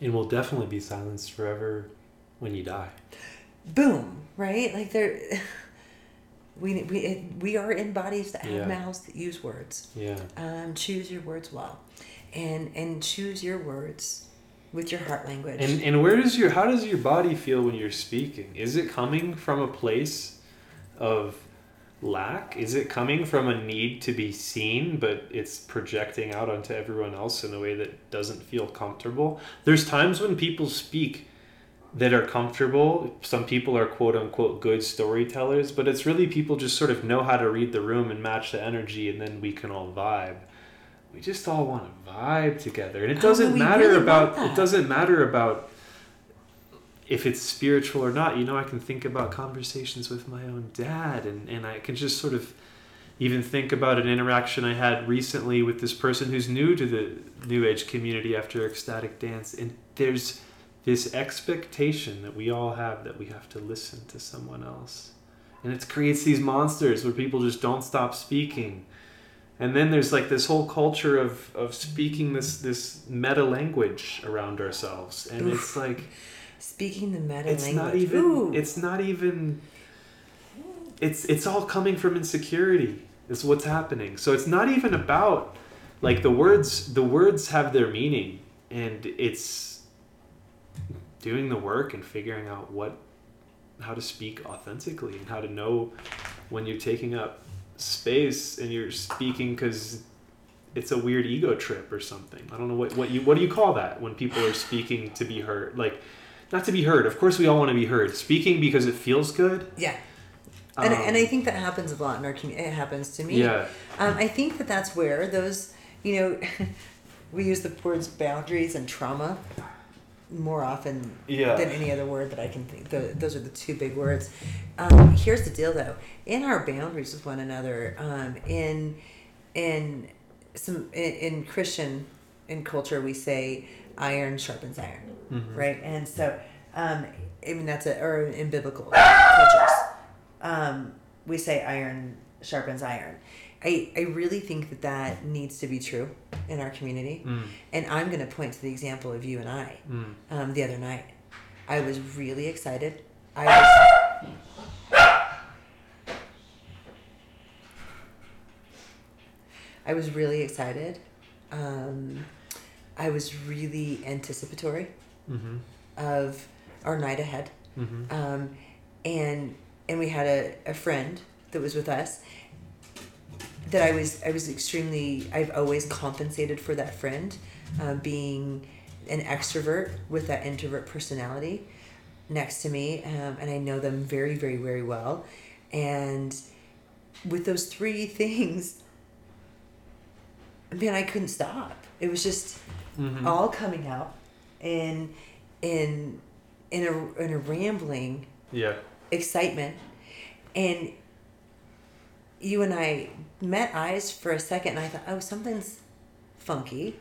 Speaker 3: And we'll definitely be silenced forever when you die.
Speaker 2: boom right? Like there [laughs] we we we are in bodies that have
Speaker 3: Yeah.
Speaker 2: mouths that use words.
Speaker 3: Yeah.
Speaker 2: um, choose your words well. And and choose your words with your heart language
Speaker 3: And and where does your how does your body feel when you're speaking? Is it coming from a place of lack? Is it coming from a need to be seen, but it's projecting out onto everyone else in a way that doesn't feel comfortable? There's times when people speak that are comfortable. Some people are quote unquote good storytellers, but it's really people just sort of know how to read the room and match the energy, and then we can all vibe. We just all want to vibe together, and it doesn't matter
Speaker 2: really
Speaker 3: about it doesn't matter about if it's spiritual or not. You know, I can think about conversations with my own dad, and and I can just sort of even think about an interaction I had recently with this person who's new to the New Age community after ecstatic dance, and there's this expectation that we all have that we have to listen to someone else. And it creates these monsters where people just don't stop speaking. And then there's like this whole culture of, of speaking this, this meta language around ourselves. And
Speaker 2: Oof.
Speaker 3: it's like
Speaker 2: speaking the meta
Speaker 3: it's
Speaker 2: language
Speaker 3: not even
Speaker 2: Ooh.
Speaker 3: it's not even it's it's all coming from insecurity is what's happening so it's not even about like the words the words have their meaning and it's doing the work and figuring out what how to speak authentically and how to know when you're taking up space and you're speaking because it's a weird ego trip or something. I don't know what, what you what do you call that when people are speaking to be heard? Like not to be heard. Of course we all want to be heard. Speaking because it feels good.
Speaker 2: Yeah. And,
Speaker 3: Um,
Speaker 2: and I think that happens a lot in our community. It happens to me.
Speaker 3: Yeah.
Speaker 2: Um, I think that that's where those, you know, [laughs] we use the words boundaries and trauma more often
Speaker 3: Yeah.
Speaker 2: than any other word that I can think. The, those are the two big words. Um, here's the deal, though. In our boundaries with one another, um, in in some in, in Christian in culture, we say iron sharpens iron,
Speaker 3: Mhm.
Speaker 2: right? And so, um, I mean that's a or in biblical cultures, um, we say iron sharpens iron. I, I really think that that needs to be true in our community.
Speaker 3: Mm,
Speaker 2: And I'm going to point to the example of you and I
Speaker 3: mm.
Speaker 2: um, the other night. I was really excited. I was. I was really excited. Um, I was really anticipatory
Speaker 3: Mm-hmm.
Speaker 2: of our night ahead.
Speaker 3: Mm-hmm.
Speaker 2: Um, and and we had a, a friend that was with us that I was I was extremely I've always compensated for that friend uh, being an extrovert with that introvert personality next to me um, and I know them very very very well and with those three [laughs] things man I couldn't stop it was just
Speaker 3: Mm-hmm.
Speaker 2: all coming out in in in a in a rambling
Speaker 3: Yeah.
Speaker 2: excitement and you and I met eyes for a second and I thought oh something's funky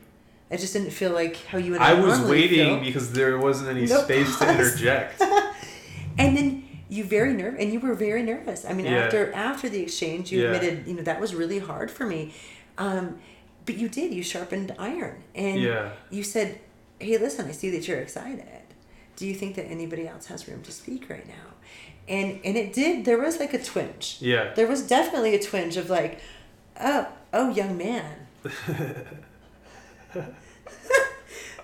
Speaker 2: I just didn't feel like how you and I,
Speaker 3: I was waiting
Speaker 2: feel.
Speaker 3: because there wasn't any space to [laughs] interject. [laughs]
Speaker 2: and then you very nerve and you were very nervous I mean
Speaker 3: Yeah.
Speaker 2: after after the exchange you
Speaker 3: Yeah.
Speaker 2: admitted you know that was really hard for me um, but you did you sharpened iron and
Speaker 3: Yeah.
Speaker 2: you said hey listen I see that you're excited do you think that anybody else has room to speak right now and and it did there was like a twinge.
Speaker 3: Yeah.
Speaker 2: there was definitely a twinge of like oh oh young man. [laughs]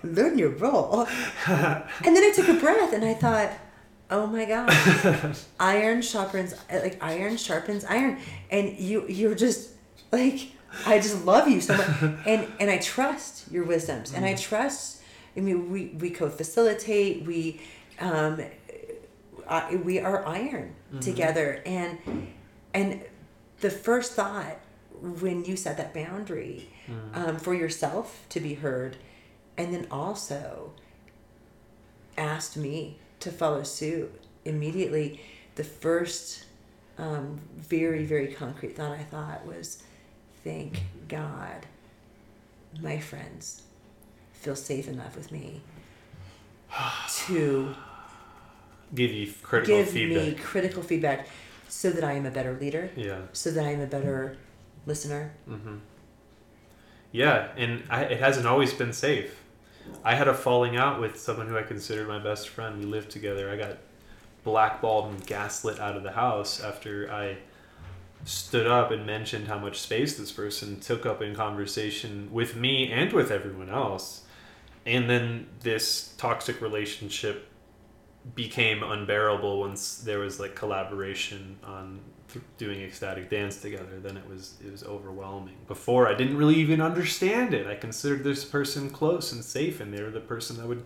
Speaker 2: Learn your role. And then i took a breath and i thought oh my god. [laughs] Iron sharpens like iron sharpens iron. And you you're just like i just love you so much. [laughs] And and i trust your wisdoms. And i trust i mean we we co-facilitate we um I, we are iron together. And and the first thought when you set that boundary um, for yourself to be heard and then also asked me to follow suit immediately the first um, very very concrete thought i thought was thank god my friends feel safe enough with me [sighs] to
Speaker 3: Give you critical
Speaker 2: give
Speaker 3: feedback.
Speaker 2: me critical feedback so that i am a better leader
Speaker 3: Yeah.
Speaker 2: so that i'm a better listener
Speaker 3: Mm-hmm. Yeah, and I, it hasn't always been safe. I had a falling out with someone who I considered my best friend. We lived together. I got blackballed and gaslit out of the house after I stood up and mentioned how much space this person took up in conversation with me and with everyone else. And then this toxic relationship became unbearable once there was like collaboration on th- doing ecstatic dance together then it was it was overwhelming. Before i didn't really even understand it. I considered this person close and safe and they were the person i would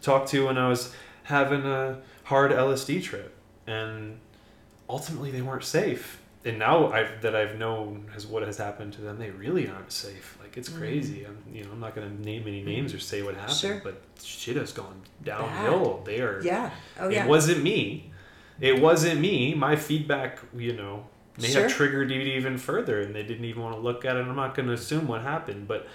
Speaker 3: talk to when i was having a hard lsd trip. And ultimately they weren't safe. And now I've, that I've known has what has happened to them, they really aren't safe. Like it's crazy. Mm. I'm, you know, I'm not going to name any mm. names or say what happened,
Speaker 2: Sure.
Speaker 3: but shit has gone downhill. They are
Speaker 2: yeah oh yeah
Speaker 3: it wasn't me. It wasn't me. My feedback, you know, may
Speaker 2: Sure.
Speaker 3: have triggered it even further, and they didn't even want to look at it. I'm not going to assume what happened, but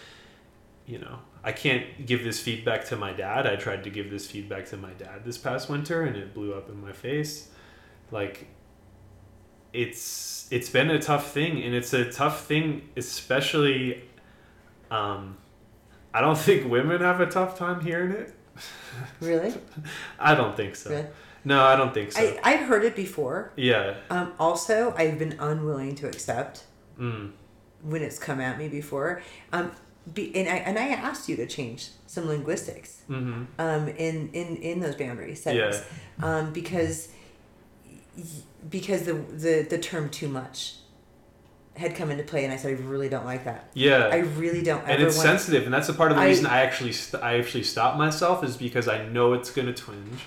Speaker 3: you know, I can't give this feedback to my dad. I tried to give this feedback to my dad this past winter, and it blew up in my face. Like, it's it's been a tough thing, and it's a tough thing, especially. Um, I don't [laughs] think women have a tough time hearing it. [laughs]
Speaker 2: really
Speaker 3: I don't think so.
Speaker 2: Really?
Speaker 3: No, I don't think so.
Speaker 2: I, i've heard it before
Speaker 3: yeah.
Speaker 2: um, also i've been unwilling to accept
Speaker 3: Mm.
Speaker 2: when it's come at me before um, be, and, I, and i asked you to change some linguistics
Speaker 3: Mm-hmm.
Speaker 2: um, in, in, in those boundary settings um, because because the the the term too much had come into play, and I said I really don't like that.
Speaker 3: Yeah.
Speaker 2: I really don't ever
Speaker 3: and it's sensitive, and that's a part of the
Speaker 2: I-
Speaker 3: reason I actually st- I actually stop myself is because I know it's gonna twinge.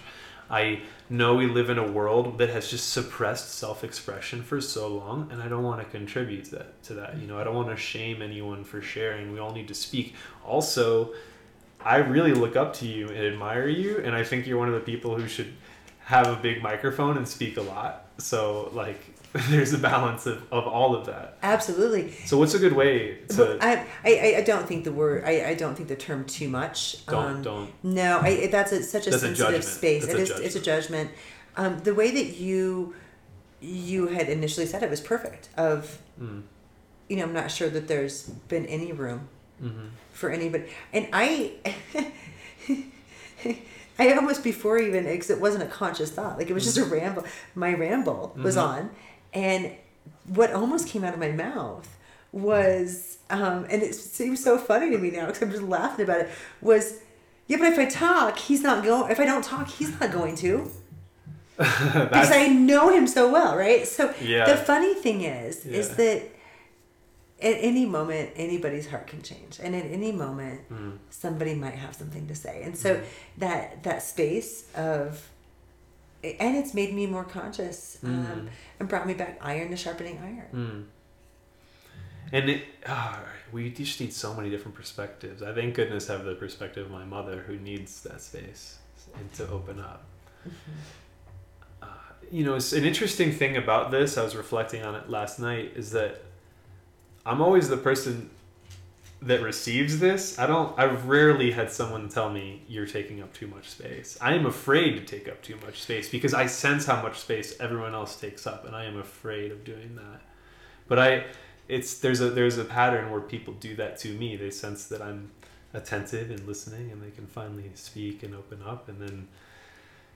Speaker 3: I know we live in a world that has just suppressed self-expression for so long, and I don't want to contribute to that. To that, you know, I don't want to shame anyone for sharing. We all need to speak. Also, I really look up to you and admire you, and I think you're one of the people who should have a big microphone and speak a lot. So, like, [laughs] there's a balance of, of all of that.
Speaker 2: Absolutely.
Speaker 3: So, what's a good way to
Speaker 2: I, I, I don't think the word I, I don't think the term too much.
Speaker 3: don't
Speaker 2: um,
Speaker 3: don't
Speaker 2: No, I, that's a, such a
Speaker 3: That's
Speaker 2: sensitive
Speaker 3: judgment.
Speaker 2: space.
Speaker 3: That's
Speaker 2: It
Speaker 3: a
Speaker 2: is. It's a judgment. Um, the way that you you had initially said it was perfect. Of
Speaker 3: Mm.
Speaker 2: you know, I'm not sure that there's been any room
Speaker 3: Mm-hmm.
Speaker 2: for anybody. And I, [laughs] I almost before even because it wasn't a conscious thought. Like it was just a ramble. My ramble was
Speaker 3: Mhm.
Speaker 2: on, and what almost came out of my mouth was, um, and it seems so funny to me now because I'm just laughing about it. Was yeah, but if I talk, he's not going. If I don't talk, he's not going to [laughs] because I know him so well, right? So
Speaker 3: Yeah.
Speaker 2: the funny thing is, is that at any moment anybody's heart can change, and at any moment
Speaker 3: Mm.
Speaker 2: somebody might have something to say, and so
Speaker 3: Mhm.
Speaker 2: that that space of, and it's made me more conscious, um,
Speaker 3: Mhm.
Speaker 2: and brought me back iron to sharpening iron.
Speaker 3: Mm. And it, ah, we just need so many different perspectives. I thank goodness have the perspective of my mother who needs that space and to open up. Uh, you know, it's an interesting thing about this. I was reflecting on it last night. Is that I'm always the person that receives this. I don't. I've rarely had someone tell me you're taking up too much space. I am afraid to take up too much space because I sense how much space everyone else takes up, and I am afraid of doing that. But I, it's there's a there's a pattern where people do that to me. They sense that I'm attentive and listening, and they can finally speak and open up, and then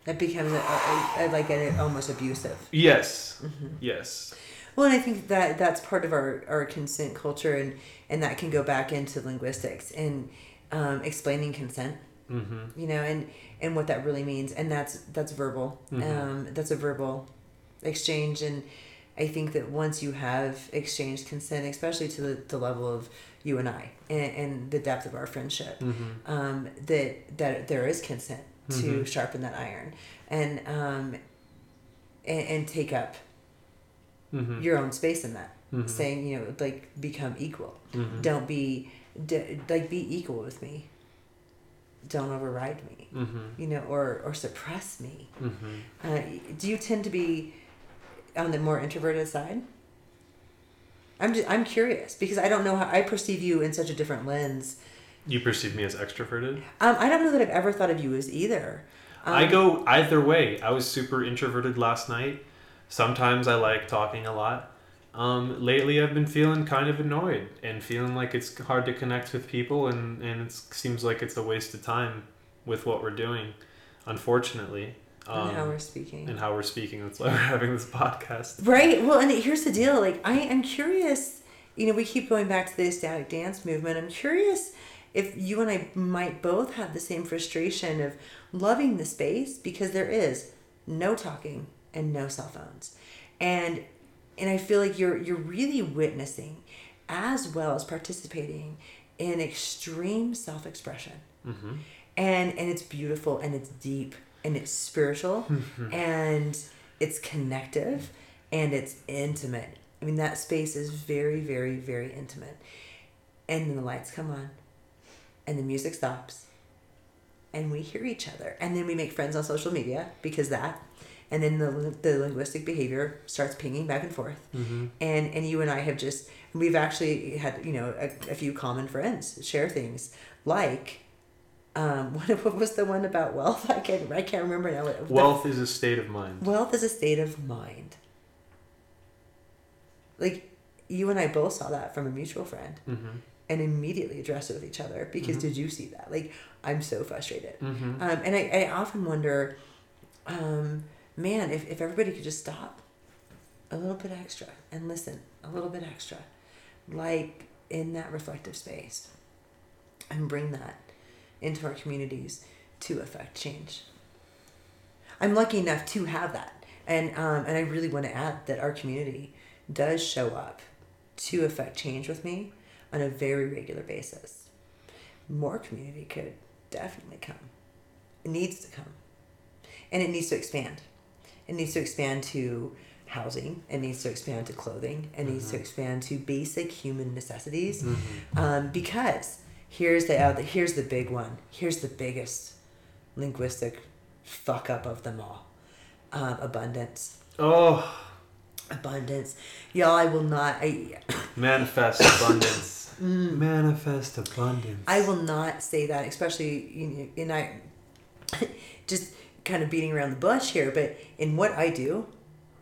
Speaker 2: That becomes a, a, a, like an almost abusive.
Speaker 3: yes,
Speaker 2: Mm-hmm.
Speaker 3: yes,
Speaker 2: Well, and I think that that's part of our, our consent culture, and, and that can go back into linguistics and um, explaining consent,
Speaker 3: mm-hmm.
Speaker 2: you know, and, and what that really means. And that's that's verbal.
Speaker 3: Mhm.
Speaker 2: Um, that's a verbal exchange. And I think that once you have exchanged consent, especially to the, the level of you and I and, and the depth of our friendship,
Speaker 3: Mm-hmm.
Speaker 2: um, that that there is consent to
Speaker 3: Mhm.
Speaker 2: sharpen that iron and um, and, and take up
Speaker 3: Mm-hmm.
Speaker 2: your own space in that
Speaker 3: Mhm.
Speaker 2: saying you know like become equal
Speaker 3: Mhm.
Speaker 2: don't be d- like be equal with me don't override me
Speaker 3: Mm-hmm.
Speaker 2: you know or or suppress me
Speaker 3: Mm-hmm.
Speaker 2: uh, do you tend to be on the more introverted side i'm just, i'm curious because i don't know how i perceive you in such a different lens
Speaker 3: You perceive me as extroverted.
Speaker 2: um, i don't know that i've ever thought of you as either um,
Speaker 3: I go either way. I was super introverted last night. Sometimes I like talking a lot. Um, lately, I've been feeling kind of annoyed and feeling like it's hard to connect with people, and, and it seems like it's a waste of time with what we're doing, unfortunately. Um,
Speaker 2: and how we're speaking
Speaker 3: and how we're speaking. That's why [laughs] we're having this podcast.
Speaker 2: Right. Well, and here's the deal. Like, I am curious. You know, we keep going back to the ecstatic dance movement. I'm curious if you and I might both have the same frustration of loving the space because there is no talking and no cell phones, and and I feel like you're you're really witnessing, as well as participating in extreme self expression
Speaker 3: Mm-hmm.
Speaker 2: and and it's beautiful and it's deep and it's spiritual and it's connective and it's intimate. I mean that space is very very very intimate. And then the lights come on and the music stops and we hear each other. And then we make friends on social media because that and then the, the linguistic behavior starts pinging back and forth
Speaker 3: Mm-hmm.
Speaker 2: and and you and I have just we've actually had you know a, a few common friends share things like um [laughs] what, what was the one about wealth I can't I can't remember now What-
Speaker 3: Wealth is a state of mind.
Speaker 2: wealth is a state of mind like you and I both saw that from a mutual friend
Speaker 3: Mm-hmm.
Speaker 2: and immediately addressed it with each other because
Speaker 3: Mhm.
Speaker 2: did you see that like I'm so frustrated
Speaker 3: Mm-hmm.
Speaker 2: um, and I, I often wonder, um, man, if, if everybody could just stop a little bit extra and listen a little bit extra, like in that reflective space, and bring that into our communities to affect change. I'm lucky enough to have that. And um, and I really want to add that our community does show up to affect change with me on a very regular basis. More community could definitely come. It needs to come. And it needs to expand. It needs to expand to housing. It needs to expand to clothing. It needs to expand to basic human necessities. Um, because here's the here's the big one. Here's the biggest linguistic fuck up of them all. Um, abundance.
Speaker 3: Oh,
Speaker 2: Abundance. Y'all, I will not. I [coughs]
Speaker 3: manifest abundance. Manifest abundance.
Speaker 2: I will not say that, especially you know, and I [coughs] just kind of beating around the bush here, but in what I do,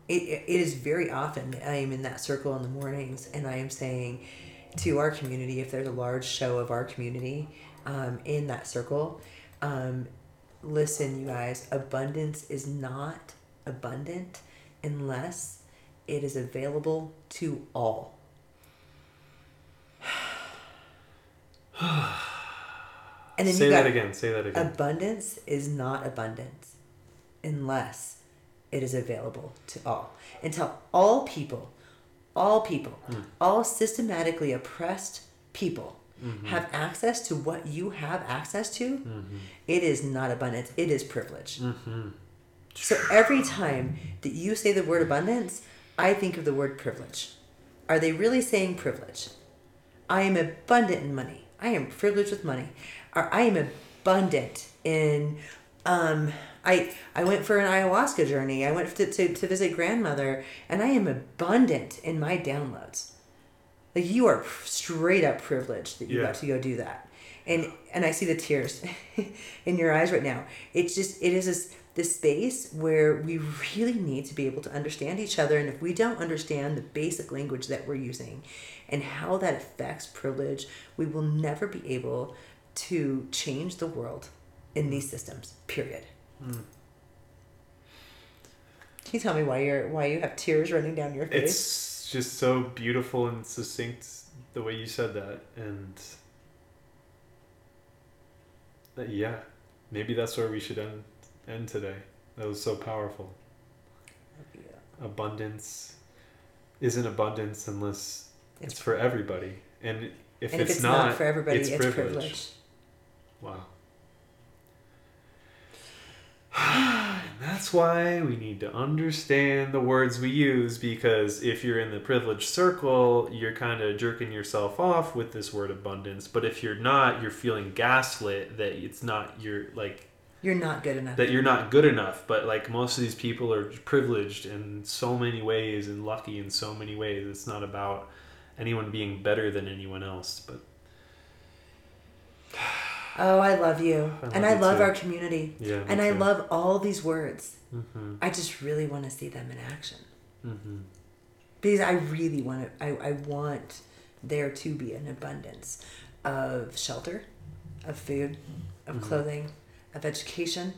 Speaker 2: it, it is very often I am in that circle in the mornings and I am saying to our community, if there's a large show of our community um, in that circle, um, listen, you guys, abundance is not abundant unless it is available to all. [sighs] And then
Speaker 3: Say
Speaker 2: you got
Speaker 3: that again. Say that again.
Speaker 2: abundance is not abundance unless it is available to all. Until all people, all people,
Speaker 3: Hmm.
Speaker 2: all systematically oppressed people
Speaker 3: Mm-hmm.
Speaker 2: have access to what you have access to,
Speaker 3: Mm-hmm.
Speaker 2: it is not abundance, it is privilege.
Speaker 3: Mm-hmm.
Speaker 2: So every time that you say the word abundance, I think of the word privilege. Are they really saying privilege? I am abundant in money. I am privileged with money. Or I am abundant in um I I went for an ayahuasca journey. I went to, to, to visit grandmother and I am abundant in my downloads. Like you are straight up privileged that you
Speaker 3: Yeah.
Speaker 2: got to go do that. And and I see the tears [laughs] in your eyes right now. It's just it is this this space where we really need to be able to understand each other and if we don't understand the basic language that we're using and how that affects privilege, we will never be able to change the world in these systems. Period.
Speaker 3: Hmm.
Speaker 2: Can you tell me why you're why you have tears running down your face?
Speaker 3: It's just so beautiful and succinct the way you said that, and that, yeah, maybe that's where we should end end today. That was so powerful. Abundance isn't abundance unless it's,
Speaker 2: It's-
Speaker 3: for everybody, and if,
Speaker 2: and
Speaker 3: it's,
Speaker 2: if it's
Speaker 3: not,
Speaker 2: not, for everybody,
Speaker 3: it's
Speaker 2: it's,
Speaker 3: privilege.
Speaker 2: privilege.
Speaker 3: Wow. And that's why we need to understand the words we use because if you're in the privileged circle, you're kind of jerking yourself off with this word abundance. But if you're not, you're feeling gaslit that it's not your like
Speaker 2: You're not good enough.
Speaker 3: that you're not good enough. But like most of these people are privileged in so many ways and lucky in so many ways. It's not about anyone being better than anyone else, but
Speaker 2: oh, I love you,
Speaker 3: I
Speaker 2: and
Speaker 3: love
Speaker 2: I love
Speaker 3: too.
Speaker 2: our community,
Speaker 3: yeah.
Speaker 2: and I
Speaker 3: too.
Speaker 2: love all these words.
Speaker 3: Mm-hmm.
Speaker 2: I just really want to see them in action
Speaker 3: Mm-hmm.
Speaker 2: because I really want to. I, I want there to be an abundance of shelter, of food, of
Speaker 3: Mhm.
Speaker 2: clothing, of education,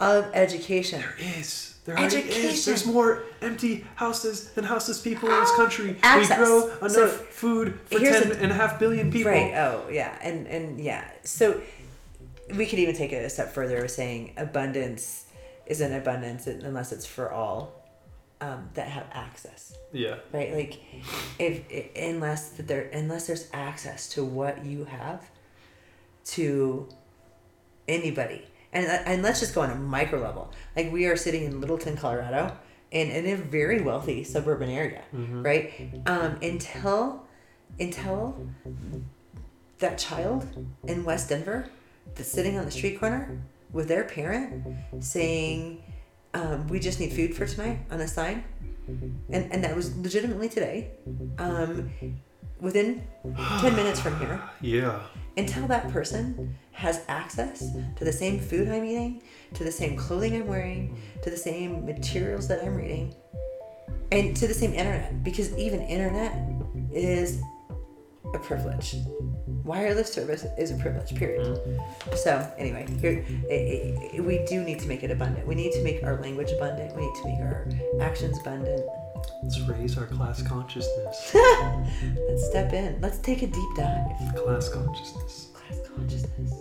Speaker 2: of education.
Speaker 3: There is. There already is. There's more empty houses than houseless people in this
Speaker 2: Ah,
Speaker 3: country.
Speaker 2: access.
Speaker 3: We grow enough
Speaker 2: So,
Speaker 3: food for ten
Speaker 2: the-
Speaker 3: and a half billion people.
Speaker 2: Right. Oh, yeah. And and yeah. So we could even take it a step further, saying abundance isn't abundance unless it's for all um, that have access.
Speaker 3: Yeah.
Speaker 2: Right. Like if, i unless that there unless there's access to what you have to anybody. And, and let's just go on a micro level. Like we are sitting in Littleton, Colorado, in, in a very wealthy suburban area,
Speaker 3: Mhm.
Speaker 2: right? Um, until until that child in West Denver that's sitting on the street corner with their parent saying, um, "We just need food for tonight" on a sign, and and that was legitimately today. Um, within ten minutes from here, [sighs]
Speaker 3: Yeah.
Speaker 2: until that person has access to the same food I'm eating, to the same clothing I'm wearing, to the same materials that I'm reading, and to the same internet, because even internet is a privilege. Wireless service is a privilege, period. So, anyway, here, i i we do need to make it abundant. We need to make our language abundant. We need to make our actions abundant.
Speaker 3: Let's raise our class consciousness. [laughs]
Speaker 2: Let's step in. Let's take a deep dive.
Speaker 3: class consciousness.
Speaker 2: Class consciousness.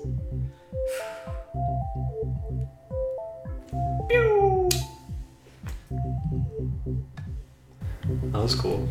Speaker 3: That was cool.